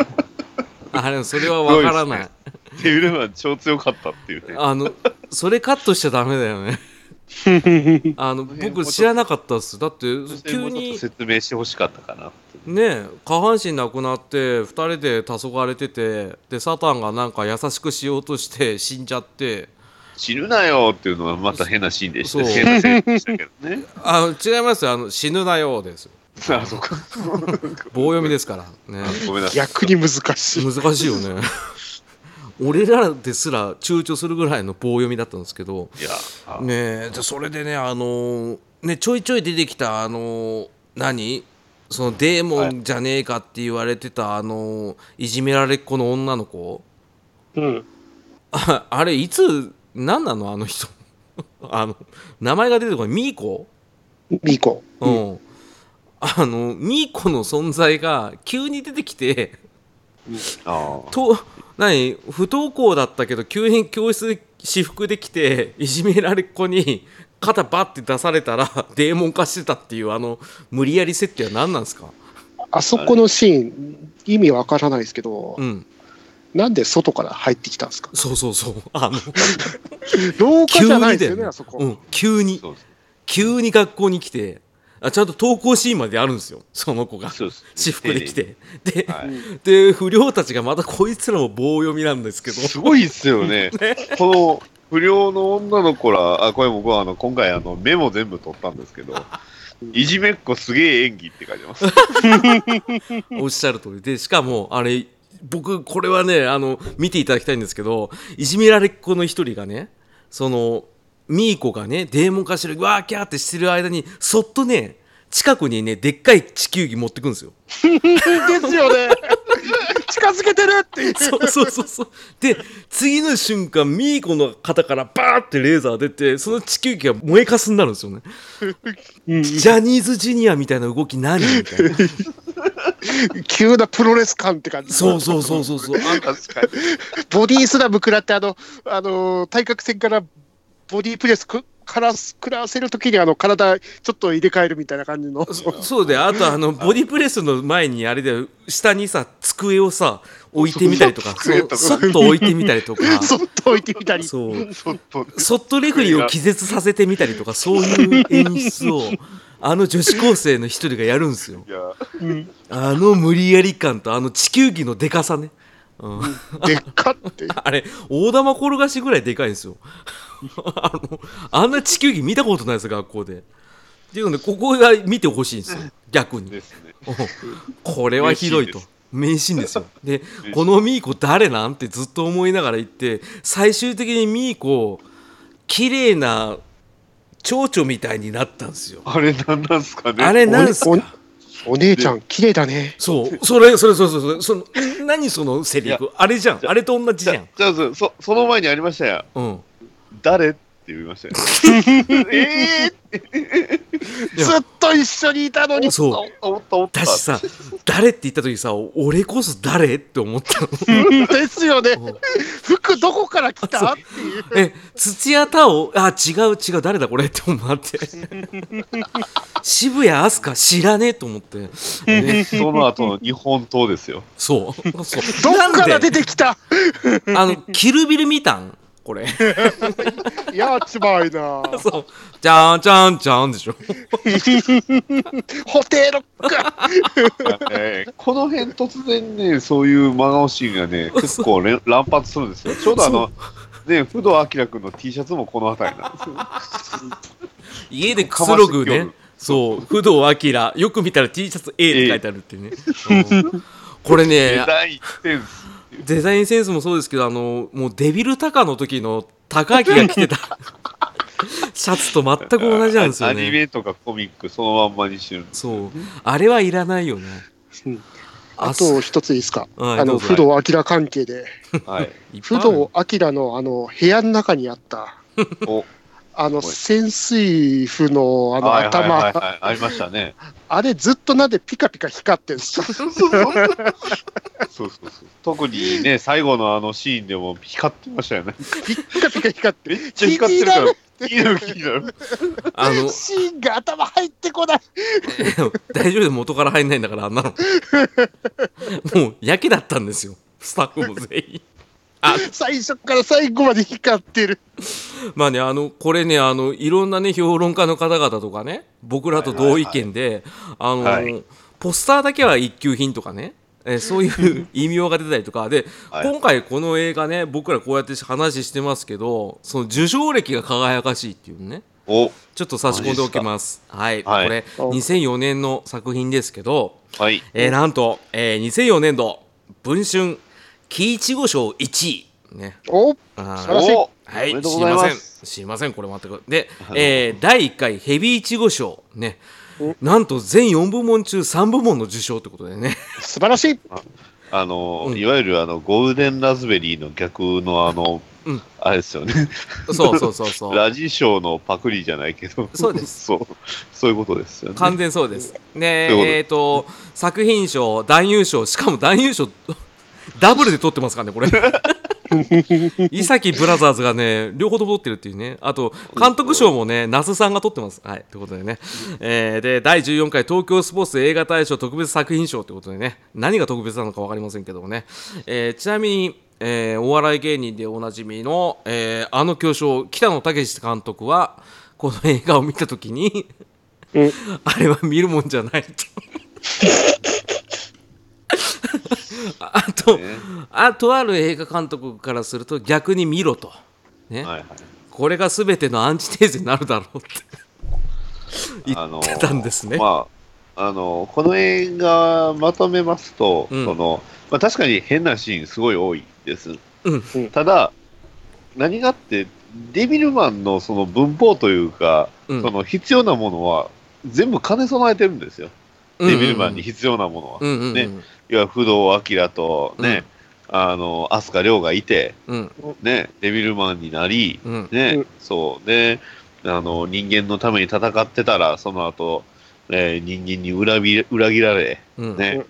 あれそれは分からない。デビルマン超強かったっていうね。あのそれカットしちゃダメだよね。あの僕知らなかったっす。だって急にと説明してほしかったかな。ね下半身なくなって2人で黄昏れててでサタンがなんか優しくしようとして死んじゃって死ぬなよっていうのはまた変なシーンでした。変なでしたけどね。あ違いますよあの死ぬなよですよ あ、そうか。棒読みですからねごめんなさい。逆に難しい。難しいよね俺らですら躊躇するぐらいの棒読みだったんですけどいや、あねえでそれでねあのーねちょいちょい出てきたあのー何？そのデーモンじゃねえかって言われてた、あのーいじめられっ子の女の子うん。ああれいつ何なのあの人？あの名前が出てこない。ミーコ？ミーコ。うん、あのミーコの存在が急に出てきてあと何？不登校だったけど急に教室で私服で来ていじめられっ子に肩バッて出されたらデーモン化してたっていうあの無理やり設定は何なんですか？あそこのシーン、意味わからないですけど、うんなんで外から入ってきたんですか？そうそうそう。あの 廊下急じゃないですよね、あそこ。うん、急に。急に学校に来てあちゃんと登校シーンまであるんですよ。その子が。そうです。私服で来て。で,、はい。で不良たちがまたこいつらも棒読みなんですけど。すごいっすよね。この不良の女の子ら、あ、これ僕はあの今回あのメモ全部取ったんですけど、いじめっ子すげえ演技って書いてます。おっしゃる通り。でしかもあれ僕これはねあの見ていただきたいんですけどいじめられっ子の一人がねそのミーコがねデーモン化してるわーキャーってしてる間にそっとね近くにねでっかい地球儀持ってくんですよ。ですよね。近づけてるっていう。そうそうそうそう。で次の瞬間ミーコの肩からバーってレーザー出てその地球儀が燃えかすになるんですよね。うん。ジャニーズジュニアみたいな動き何みたいな急なプロレス感って感じ。そうそうそうそうそう。あ 確かに。ボディースラム食らって、あの、あの、対角線からボディープレスくから食らわせるときに、あの、体ちょっと入れ替えるみたいな感じの。そうであとあのボディプレスの前にあれで下にさ机をさ置いてみたりとか。そそっと置いてみたりとか。そっと置いてみたり。そう。そっと。そっとレフェリーを気絶させてみたりとかそういう演出をあの女子高生の一人がやるんですよ。あの無理やり感とあの地球儀のでかさね、うん、でっかって？あれ大玉転がしぐらいでかいんですよ。あのあんな地球儀見たことないです学校で。っていうのでここが見てほしいんですよ。逆に。ね。これはひどいと。名シーンですよ。でこのミーコ誰なん？ってずっと思いながら言って最終的にミーコ綺麗な蝶々みたいになったんですよ。あれなんなんすかね？あれなんすおかお姉ちゃん、綺麗だね。そう。それそれそれそれそれその何そのセリフ？あれじゃん。あれと同じじゃん。じゃじゃあそそその前にありましたよ。うん。誰？って言いましたよ。えいや ずっと一緒にいたのに。そう。おっった。だしさ誰って言った時さ俺こそ誰って思ったの。ですよね。うん。服どこから来た？っていう。え土屋太鳳？あ違う違う誰だこれって思って。渋谷飛鳥知らねえと思って、ね。その後の日本刀ですよ。そう。そう。どっなんでから出てきた？あのキルビル見たん？ここれ。やっちまいな。そう。じゃんじゃんじゃんでしょ。ホテルえーこの辺突然ね、そういう真顔シーンがね、結構連乱発するんですよ。ちょうどあの、ね、不動明君の T シャツもこの辺りな。んですよ。家でくつろぐね。そう。不動明よく見たら T シャツ A って書いてあるっていうね、うん。これねデザインセンス。デザインセンスもそうですけどあのもうデビルタカの時の高明が着てた。シャツと全く同じなんですよアニねメとかコミックそのまんまにしてる。そう。あれはいらないよね。うん。あと一ついいですか？あの、はいどうぞ。不動明関係で、はい。不動明のあの、部屋の中にあった、おあの、潜水夫のあのはいはいはい頭、はい、ありましたね。あれずっとなんでピカピカ光ってんすよ。そうそうそう。特にね、最後のあのシーンでも光ってましたよね。ピッカピカ光って。めっちゃ光ってるから気になる気になる気になる。あのシーンが頭入ってこない。大丈夫で元から入んないんだからあんなの もうやけだったんですよスタッフも全員あ最初から最後まで光ってる。まあねあのこれねあのいろんなね評論家の方々とかね僕らと同意見で、あの、はい。ポスターだけは一級品とかねえー そういう異名が出たりとか。で、はい。今回この映画ね僕らこうやって話してますけどその受賞歴が輝かしいっていうね。お、ちょっと差し込んでおきます。はい、はい。これ2004年の作品ですけど、はい。えーなんと、えー2004年度文春喜一五賞1位ねおあー素晴らしいおはい、知りません。す。知りません、これ全く。でえー第1回ヘビーイチゴ賞、ねお、なんと全4部門中3部門の受賞ということでね、素晴らしい。あの、うんいわゆるあのゴールデンラズベリーの逆のあの、うんあれですよね。そうそうそうそう、ラジ賞のパクリじゃないけど。そうです。そう。そういうことですよね。完全そうです。で、そういうことえっ、と、作品賞、男優賞、しかも男優賞、ダブルで取ってますからね、これ。イサキブラザーズがね、両方とも取ってるっていうね。あと、監督賞もね、那須さんが取ってます。はい、ということでね。えーで、第14回東京スポーツ映画大賞特別作品賞ということでね、何が特別なのか分かりませんけどもね。えーちなみに、えーお笑い芸人でおなじみの、えーあの巨匠、北野武監督は、この映画を見たときに、うん あれは見るもんじゃないと。あと、ねあとある映画監督からすると逆に見ろと。ね。はいはい。これが全てのアンチテーゼになるだろうって言あのってたんですね。まあ、あのこの映画まとめますと、うんそのまあ、確かに変なシーンすごい多いです。うんただ、何があって、デビルマンのその文法というか、うんその必要なものは全部兼ね備えてるんですよ。デビルマンに必要なものは。うんうんうん。ね。いや、不動明とね、あの、飛鳥亮がいて、うん。ね、デビルマンになり、うん。ね、うんそう。で、あの、人間のために戦ってたら、その後、えー人間に裏切裏切られ、うん。ね、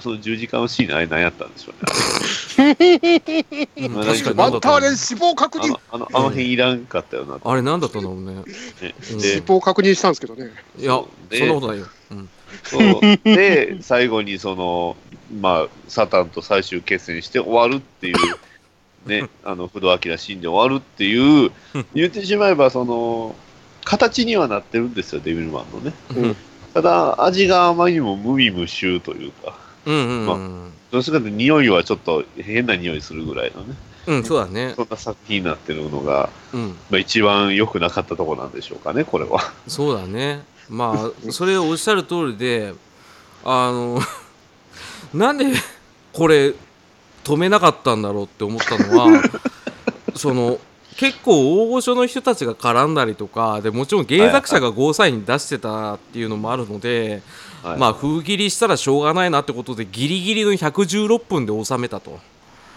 その十字架のシーン、あれ何やったんでしょうね。確かに。ワンターレン死亡確認。あの、あの、あの辺いらんかったよな。あれ何だったのね。ね。うん。死で、亡確認したんですけどね。いや、でそんなことないよ。うんそう。で、最後にその、まあ、サタンと最終決戦して終わるっていう、ね、あの、不動明死んで終わるっていう、言ってしまえば、その、形にはなってるんですよ、デビルマンのね。うんただ、味があまりにも無味無臭というか、うんうんうんどうして匂いはちょっと変な匂いするぐらいのね、うん、そうだね。そんな作品になってるのが、うん、まあ、一番良くなかったところなんでしょうかね、これは。そうだね。まあ、それおっしゃる通りで、あの、なんでこれ止めなかったんだろうって思ったのは、その、結構大御所の人たちが絡んだりとかでもちろん原作者がゴーサイン出してたっていうのもあるので、はいまあ封切りしたらしょうがないなってことでギリギリの116分で収めたと。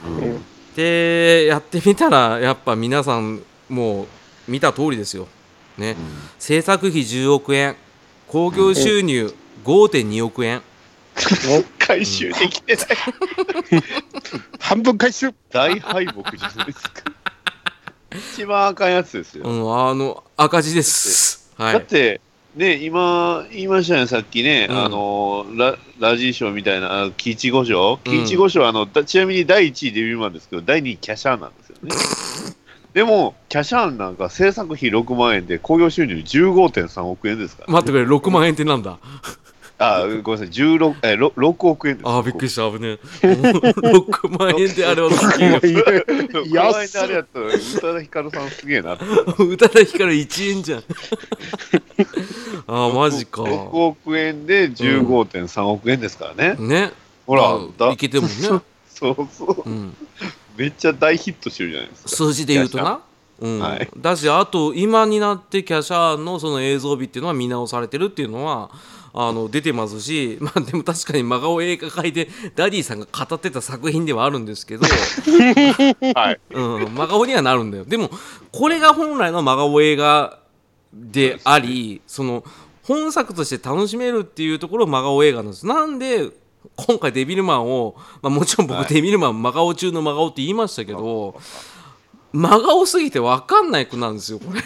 うんでやってみたらやっぱ皆さんもう見た通りですよ。ね、制作費10億円興行収入5.2億円回収できてない。半分回収。大敗北じゃないですか。一番あかんやつですよ。うん、あの赤字です。はい。だって、ね、今言いましたね、さっきね、うんあのララジー賞みたいな、あ喜一五賞、うん喜一五賞はあのだちなみに第1位デビューマンですけど、第2位キャシャーなんですよね。でも、キャシャーンなんか制作費6万円で興行収入15.3億円ですから。待ってくれ6万円ってなんだ？あ、ごめんなさい、16え 6, 6億円です。あーびっくりした危ねえ。6万円であれはすげえよ。6万円であれやったら、宇多田ヒカルさんすげえな。宇多田ヒカル1円じゃん。あーマジか。6億円で15.3億円ですからね。ね。ほらいけてもね、そうそう。うん、めっちゃ大ヒットしてるじゃないですか。数字で言うとな。うん。はい。だしあと今になってキャシャーンのその映像美っていうのは見直されてるっていうのはあの出てますし まあでも確かに真顔映画界でダディさんが語ってた作品ではあるんですけど、はい。うん、真顔にはなるんだよ。でもこれが本来の真顔映画でありその本作として楽しめるっていうところ真顔映画なんです。なんで今回デビルマンを、まあ、もちろん僕、はい。デビルマン真顔中の真顔って言いましたけど真顔すぎて分かんないくなんですよこれ。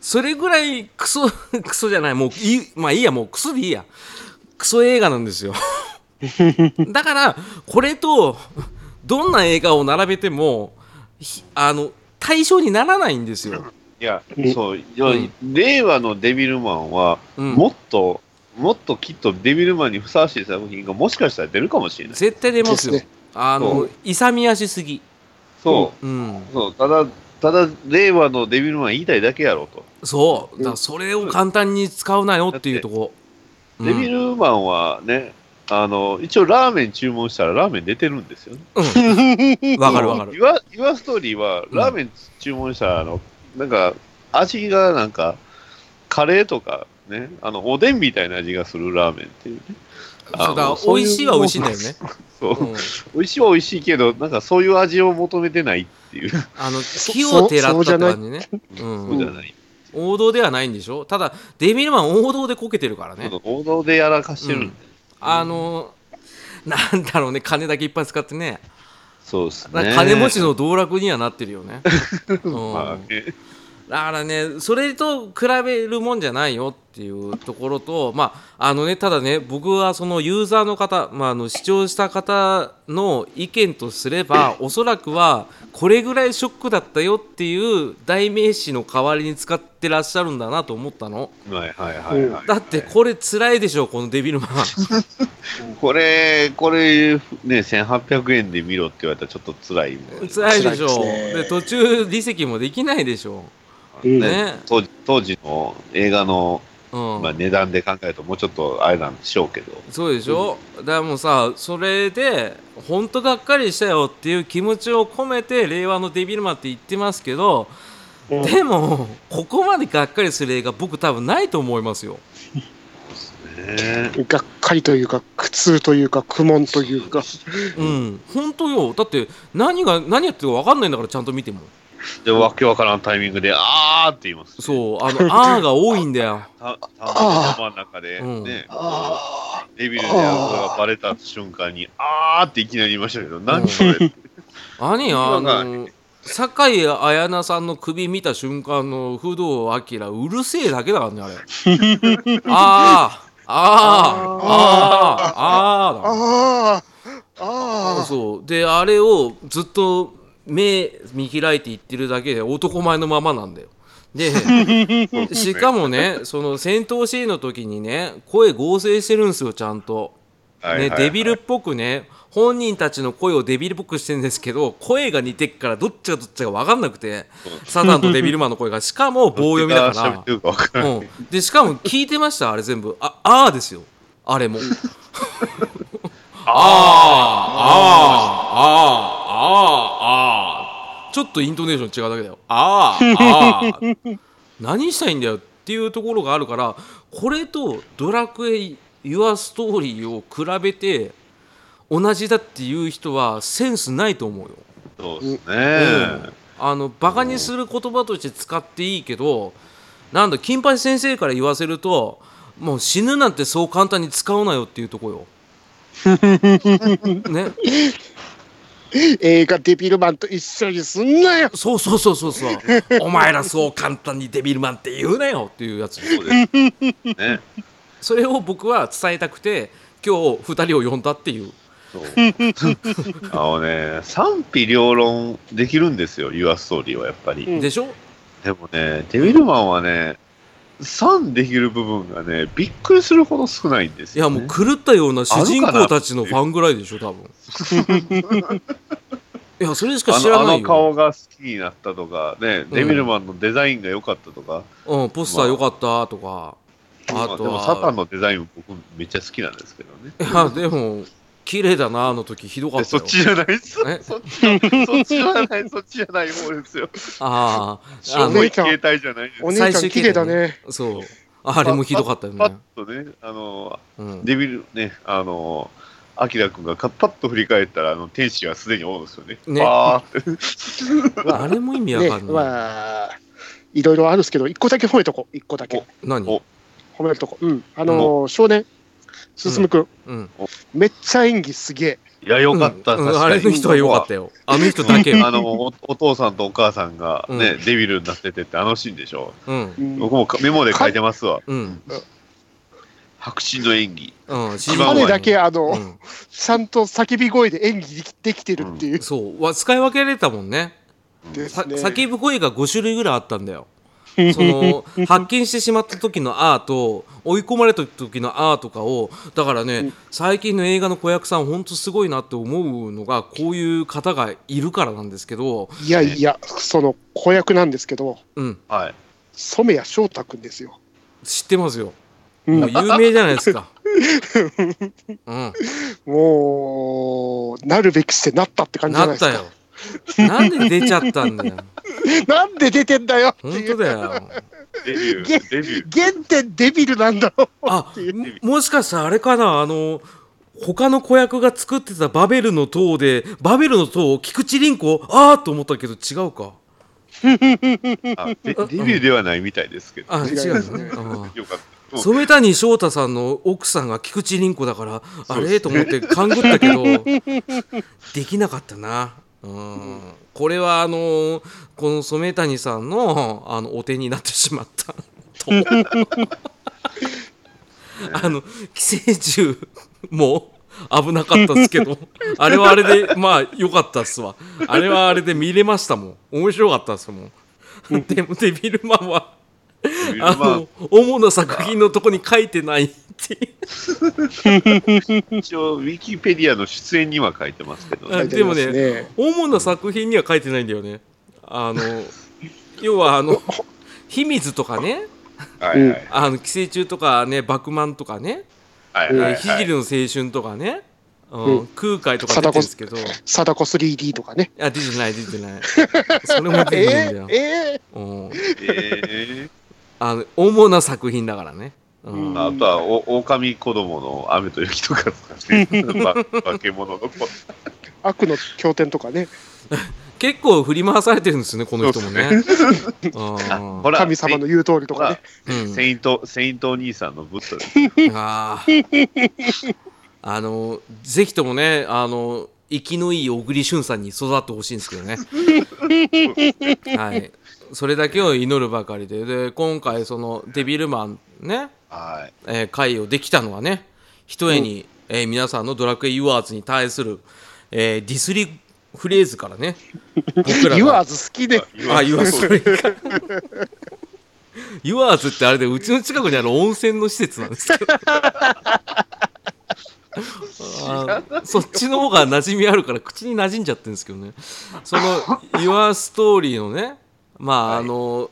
それぐらいクソ クソじゃない。もういいまあいいや。もうクソでいいや。クソ映画なんですよ。だからこれとどんな映画を並べてもひあの対象にならないんですよ、いやう。ん、そう、令和のデビルマンは、うん、もっと、もっときっとデビルマンにふさわしい作品がもしかしたら出るかもしれない。絶対出ますよ、ね。あの勇み足すぎ。そう、うん。そう、ただ、ただ、令和のデビルマン言いたいだけやろと。そう。だからそれを簡単に使うなよっていうとこ、うん。デビルマンはね、あの、一応ラーメン注文したらラーメン出てるんですよね。うん。わかるわかる。ユアユアストーリーはうんラーメン注文したら、あの、なんか、味がなんか、カレーとかね、あの、おでんみたいな味がするラーメンっていうね。あそうだ美味しいは美味しいんだよね、そううん。美味しいは美味しいけど、なんかそういう味を求めてないっていう、あのそ木をてらった感じね、う、そうん。じゃない。王道ではないんでしょ？ただデビルマン王道でこけてるからね。王道でやらかしてるんで、あのなんだろうね金だけいっぱい使ってね。そうですね。金持ちの道楽にはなってるよね、うん。まあね、だからねそれと比べるもんじゃないよっていうところとまああのねただね僕はそのユーザーの方、まあ、あの視聴した方の意見とすれば おそらくはこれぐらいショックだったよっていう代名詞の代わりに使ってらっしゃるんだなと思ったの。はいはいはいはい。だってこれ辛いでしょこのデビルマン。これ、これ、ね、1800円で見ろって言われたらちょっと辛いもん辛いでしょで途中離席もできないでしょう。んね。当時当時の映画の、うん、まあ、値段で考えるともうちょっとあれなんでしょうけど、そうでしょ、だからもうさそれで本当がっかりしたよっていう気持ちを込めて令和のデビルマンって言ってますけど、うん。でもここまでがっかりする映画僕多分ないと思いますよ。ね、がっかりというか苦痛というか苦悶というか。うん。本当よ。だって何が何やってるか分かんないんだからちゃんと見てもで、わけわからんタイミングで、あーって言います、そうあの「あ」が多いんだよ。たたまの中で、うん。ね、あデビルであることがバレた瞬間に、あーっていきなり言いましたけど、何それ、何あの酒井彩菜さんの首見た瞬間の不動明うるせえだけだからねあれ。あーあーあーあー。だ。あああそう。であれをずっと目見開いて言ってるだけで男前のままなんだよ。で しかもねその戦闘シーンの時にね声合成してるんですよちゃんと、ね、はいはいはい。デビルっぽくね本人たちの声をデビルっぽくしてるんですけど声が似てっからどっちがどっちか分かんなくてサタンとデビルマンの声が。しかも棒読みだから。かうん、でしかも聞いてましたあれ全部。ああーですよ。あれも。あー。あーあーあーあーちょっとイントネーション違うだけだよ。あーあー。何したいんだよっていうところがあるからこれと「ドラクエ・ユア・ストーリー」を比べて同じだっていう人はセンスないと思うよ。そうですね。あのバカにする言葉として使っていいけどなんだ金八先生から言わせるともう死ぬなんてそう簡単に使うなよっていうとこよ。ね、映画デビルマンと一緒にすんなよ。そうそうそうそうそう。お前らそう簡単にデビルマンって言うなよ。っていうやつ。そうですね。それを僕は伝えたくて今日2人を呼んだっていう。そう。あのね、賛否両論できるんですよ、ユアストーリーはやっぱり。うんでしょ？でもね、デビルマンはね、賛できる部分がね、びっくりするほど少ないんですよ、いやもうね。狂ったような主人公たちのファンぐらいでしょ多分。いやそれしかあのあの知らないよ、顔が好きになったとか、ね、デビルマンのデザインが良かったとか、うん、ポスター良かったとか、まああとでもサタンはのデザインも僕めっちゃ好きなんですけどね。いやでも綺麗だなあの時ひどかえったよそっちじゃないです？えそっちじゃそっちじゃない、そっちじゃない方ですよ。ああしょぼい携帯じゃないです。お姉ちゃん綺麗だね。そうあれもひどかったよパッね、とね、あの、うん、デビルね、あの、アキラ君がかパッと振り返ったら、あの天使はすでにおるんですよね。ねパーって。あれも意味わねかんない、まあ、いろいろあるんですけど、一個だけ褒めとこう。一個だけ。何？お褒めるとこ。うん。あのー少年、進くん、うん。めっちゃ演技すげえ。いや、よかった、うん。確かに。あれの人は良かったよ。あの人だけ あのお、お父さんとお母さんがね、うデビルになっててってあのシーンでしょ。うん。うん僕もかメモで書いてますわ。うん。白真の演技。うん。一番彼だけ、あの、うん。ちゃんと叫び声で演技できできてるっていう。そう。わ使い分けられたもんね。さですね。叫ぶ声が5種類ぐらいあったんだよその発見してしまった時の「あ」と追い込まれた時の「あ」とかをだからね、うん。最近の映画の子役さん本当すごいなって思うのがこういう方がいるからなんですけど、いやいや、その子役なんですけど、うん、はい。染谷翔太くんですよ。知ってますよ。うん。もう有名じゃないですか、うん、もう、なるべくしてなったって感じじゃなですか。ないったよなんで出ちゃったんだよ なんで出てんだよって本いう。当だよデビュげー、デビュー。原点デビルなんだろうあっていう。ももしかしたらあれかなあの他の子役が作ってたバベルの塔でバベルの塔菊池凛子ああと思ったけど違うかあデデビューではないみたいですけど。あ違違ううねあ よかった。あ染谷翔太さんの奥さんが菊池凛子だからあそうですれ？と思って勘ぐったけどできなかったなうん。これはあのこの染谷さんのあのお手になってしまった。と あの寄生虫も危なかったですけど。あれはあれでまあ良かったっすわ。あれはあれで見れましたもん。面白かったっすもん。でもデビルマンはあの主な作品のとこに書いてないっていう。一応、ウィキペディアの出演には書いてますけどあね。でもね主な作品には書いてないんだよね。あの 要はあの秘密とかね。はいはい。あの寄生虫とかねバクマンとかね。はいはいはい。ひじりの青春とかね、うんうん。空海とか出てるんですけど。貞子 3D とかね。いや出てない出てない。それも出てないんだよ。えー、、えうん、えあの主な作品だからね、うんー、あとは、お、狼子供の雨と雪とかですかね。ば 化け物の子。ー、悪の経典とかね。結構振り回されてるんですねこの人もねほら、神様の言う通りとかね。うんセイント、セイントお兄さんのブッダです。あーあのぜひともねあの生きのいい小栗旬さんに育ってほしいんですけどねはいそれだけを祈るばかりでで今回そのデビルマンね、はい。えー回をできたのはねひとえに、えー皆さんのドラクエユアーズに対する、えーディスリフレーズからね僕らが ユアーズ好きね。あ、ユアーズ。ユアーズってあれでうちの近くにある温泉の施設なんですけど。あそっちの方が馴染みあるから口に馴染んじゃってるんですけどねその「Your Story」のねまあ、はい。あの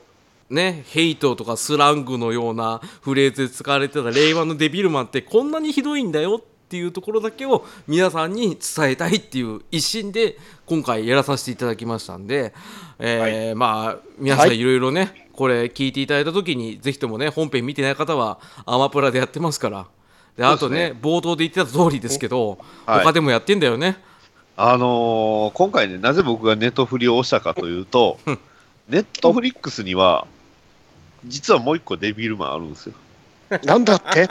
ねヘイトとかスラングのようなフレーズで使われてた令和のデビルマンってこんなにひどいんだよっていうところだけを皆さんに伝えたいっていう一心で今回やらさせていただきましたんで、えーまあ皆さんはい。いろいろね、これ聞いていただいた時にぜひともね本編見てない方はアマプラでやってますから。であとねそう冒頭で言ってた通りですけど、はい。他でもやってんだよね。あのー今回ね、なぜ僕がネットフリを押したかというと、ネットフリックスには、実はもう一個デビルマンあるんですよ。なんだって？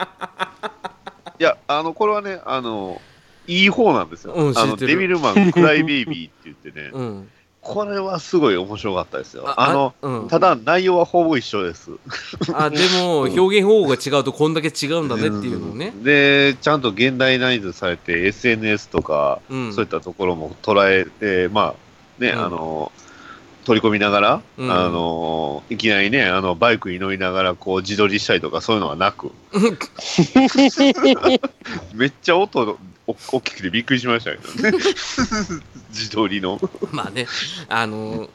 いや、あの、これはね、あの、いい方なんですよ。うんあの、デビルマンクライベイビーって言ってね、うん。これはすごい面白かったですよ。あの、うん、ただ内容はほぼ一緒です。あでも表現方法が違うとこんだけ違うんだねっていうのをね。うん。で、ちゃんと現代ナイズされて、SNS とか、うん。そういったところも捉えて、まあ、ね、うん。あの、取り込みながら、うんあの、いきなりね、あの、バイクに乗りながら、こう、自撮りしたりとか、そういうのはなく、めっちゃ音、お大きくてびっくりしましたけどね。自撮りの。まあねあの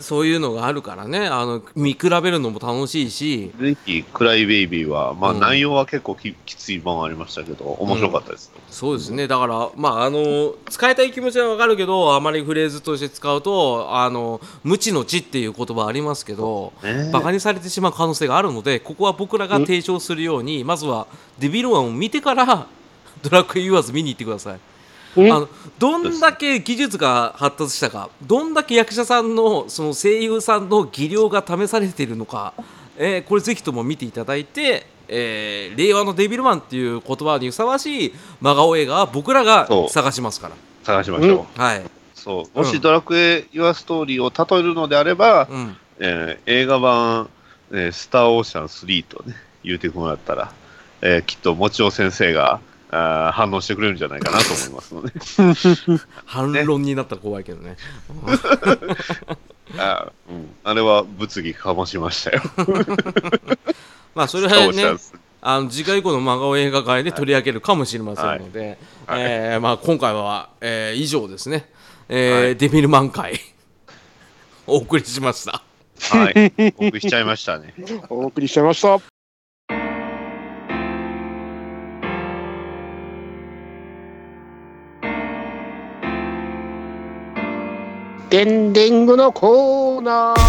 そういうのがあるからね。あの見比べるのも楽しいし。ぜひ、クライベイビーは、まあ、うん。内容は結構ききついもんありましたけど、面白かったです。そうですね。だからまああの使いたい気持ちはわかるけどあまりフレーズとして使うとあの無知の知っていう言葉ありますけどね。バカにされてしまう可能性があるのでここは僕らが提唱するようにまずはデビルワンを見てからドラッグユアーズ見に行ってください。あのどんだけ技術が発達したかどんだけ役者さんのその声優さんの技量が試されているのか、えーこれぜひとも見ていただいて、えー令和のデビルマンっていう言葉にふさわしい真顔映画は僕らが探しますから。探しましょう。はい、そう。もしドラクエ・ユア・ストーリーを例えるのであれば、うん、えー映画版、えースター・オーシャン3とね、言うてもらったら、えーきっと、もちお先生があー反応してくれるんじゃないかなと思いますので。反論になったら怖いけどね あ,、うん、あれは物議かもしましたよ。まあそれはねオーシャン3あの次回以降の真顔映画会で取り上げるかもしれませんので、はいえーまあ、今回は、えー以上ですね、えーはいデビルマン会お送りしました。はい。お送りしちゃいましたね。お送りしちゃいました。エンディングのコーナー。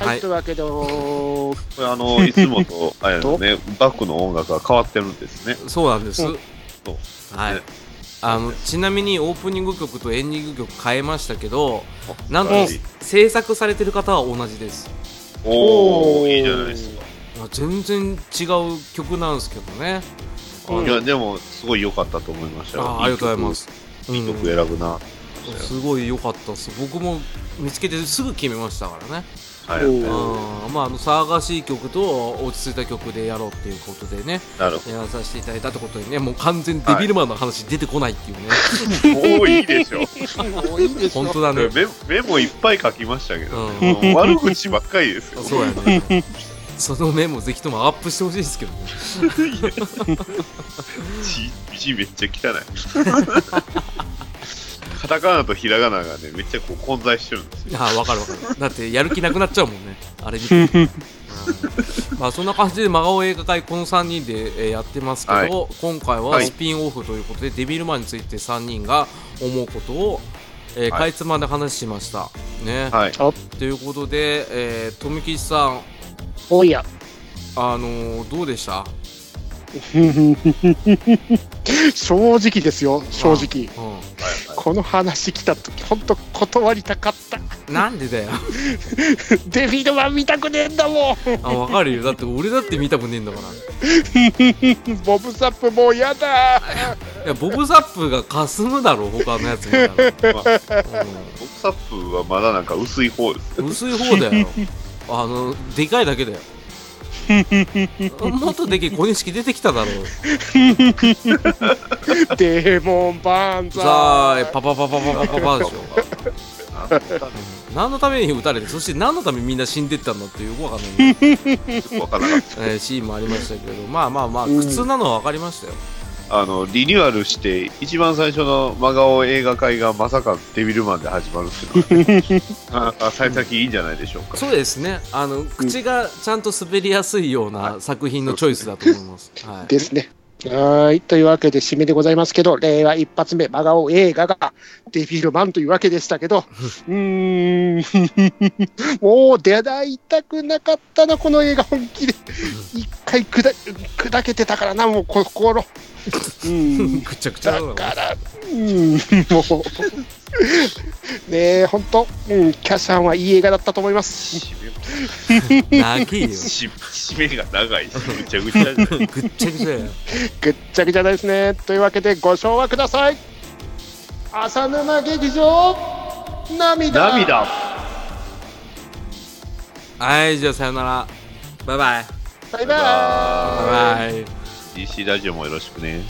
はい、はいというわけで、これあの、いつもと、あれのね、バックの音楽が変わってるんですね。そうなんです。うんはいね。あのちなみにオープニング曲とエンディング曲変えましたけど、なんとうん制作されてる方は同じです。おー、いいじゃないですか。まあ全然違う曲なんですけどね。いや、でも、すごい良かったと思いましたよ。あありがとうございます。いい曲。選ぶな。すごい良かったです。僕も見つけてすぐ決めましたからね。はい。おうーん、まああの騒がしい曲と落ち着いた曲でやろうっていうことでね、なるほやらさせていただいたってことでね、もう完全にデビルマンの話出てこないっていうね。ど。もういいでしょ。もういいですよ本当だね。メメモいっぱい書きましたけど、うんねもう悪口ばっかりですよ。そうやね。そのメモぜひともアップしてほしいですけどね。字字めっちゃ汚い。カタカナとひらがながね、めっちゃこう混在してるんですよ。ああ、わかるわかる。だってやる気なくなっちゃうもんね。あれ見て。うんまあそんな感じで真顔映画会この3人でえーやってますけど、はい今回ははいスピンオフということで、デビルマンについて3人が思うことを、えーはいかいつまんで話しました。ね。はい。ということで、えー、富吉さん、おや。あのーどうでした？正直ですよ、正直。うこの話来た時、本当断りたかった。ん、なんでだよ。デビルマン見たくねえんだもん。あ、わかるよ。だって俺だって見たくねえんだから。ボブサップもうやだ。いや、ボブサップが霞むだろ、他のやつ見たら。まあ、ボブサップはまだなんか薄い方です。うん、薄い方だよ。あの、でかいだけだよ。もっとでけえ小錦出てきただろう。デーモンバーンザザーパパパパパパパパでしょ。あ何のために撃たれて、そして何のためにみんな死んでったんだっていうよくわかんない、わからなかっえーシーンもありましたけど、まあまあまあ、うん苦痛なのは分かりましたよ。た。あの、リニューアルして、一番最初の真顔映画会がまさかデビルマンで始まるっていうのは、ね、なかなか幸先いいんじゃないでしょうか。そうですね。あの、口がちゃんと滑りやすいような作品のチョイスだと思います。はい。ですね。はい。というわけで、締めでございますけど、令和一発目、真顔映画がデビルマンというわけでしたけど、うーん、もう出会いたくなかったな、この映画、本気で。一回砕砕けてたからな、もう心。うん。ぐちゃぐちゃだから、うん、もう。ねえ、本当、うん、キャシャンはいい映画だったと思います。締め長えよ。し 締めが長いし、ぐちゃぐちゃ。ぐっちゃぐちゃや。ぐっちゃぐちゃですね。というわけで、ご唱和ください。浅沼劇場涙涙はいじゃあさよならバイバイバイバイババイバイ DC ラジオもよろしくね。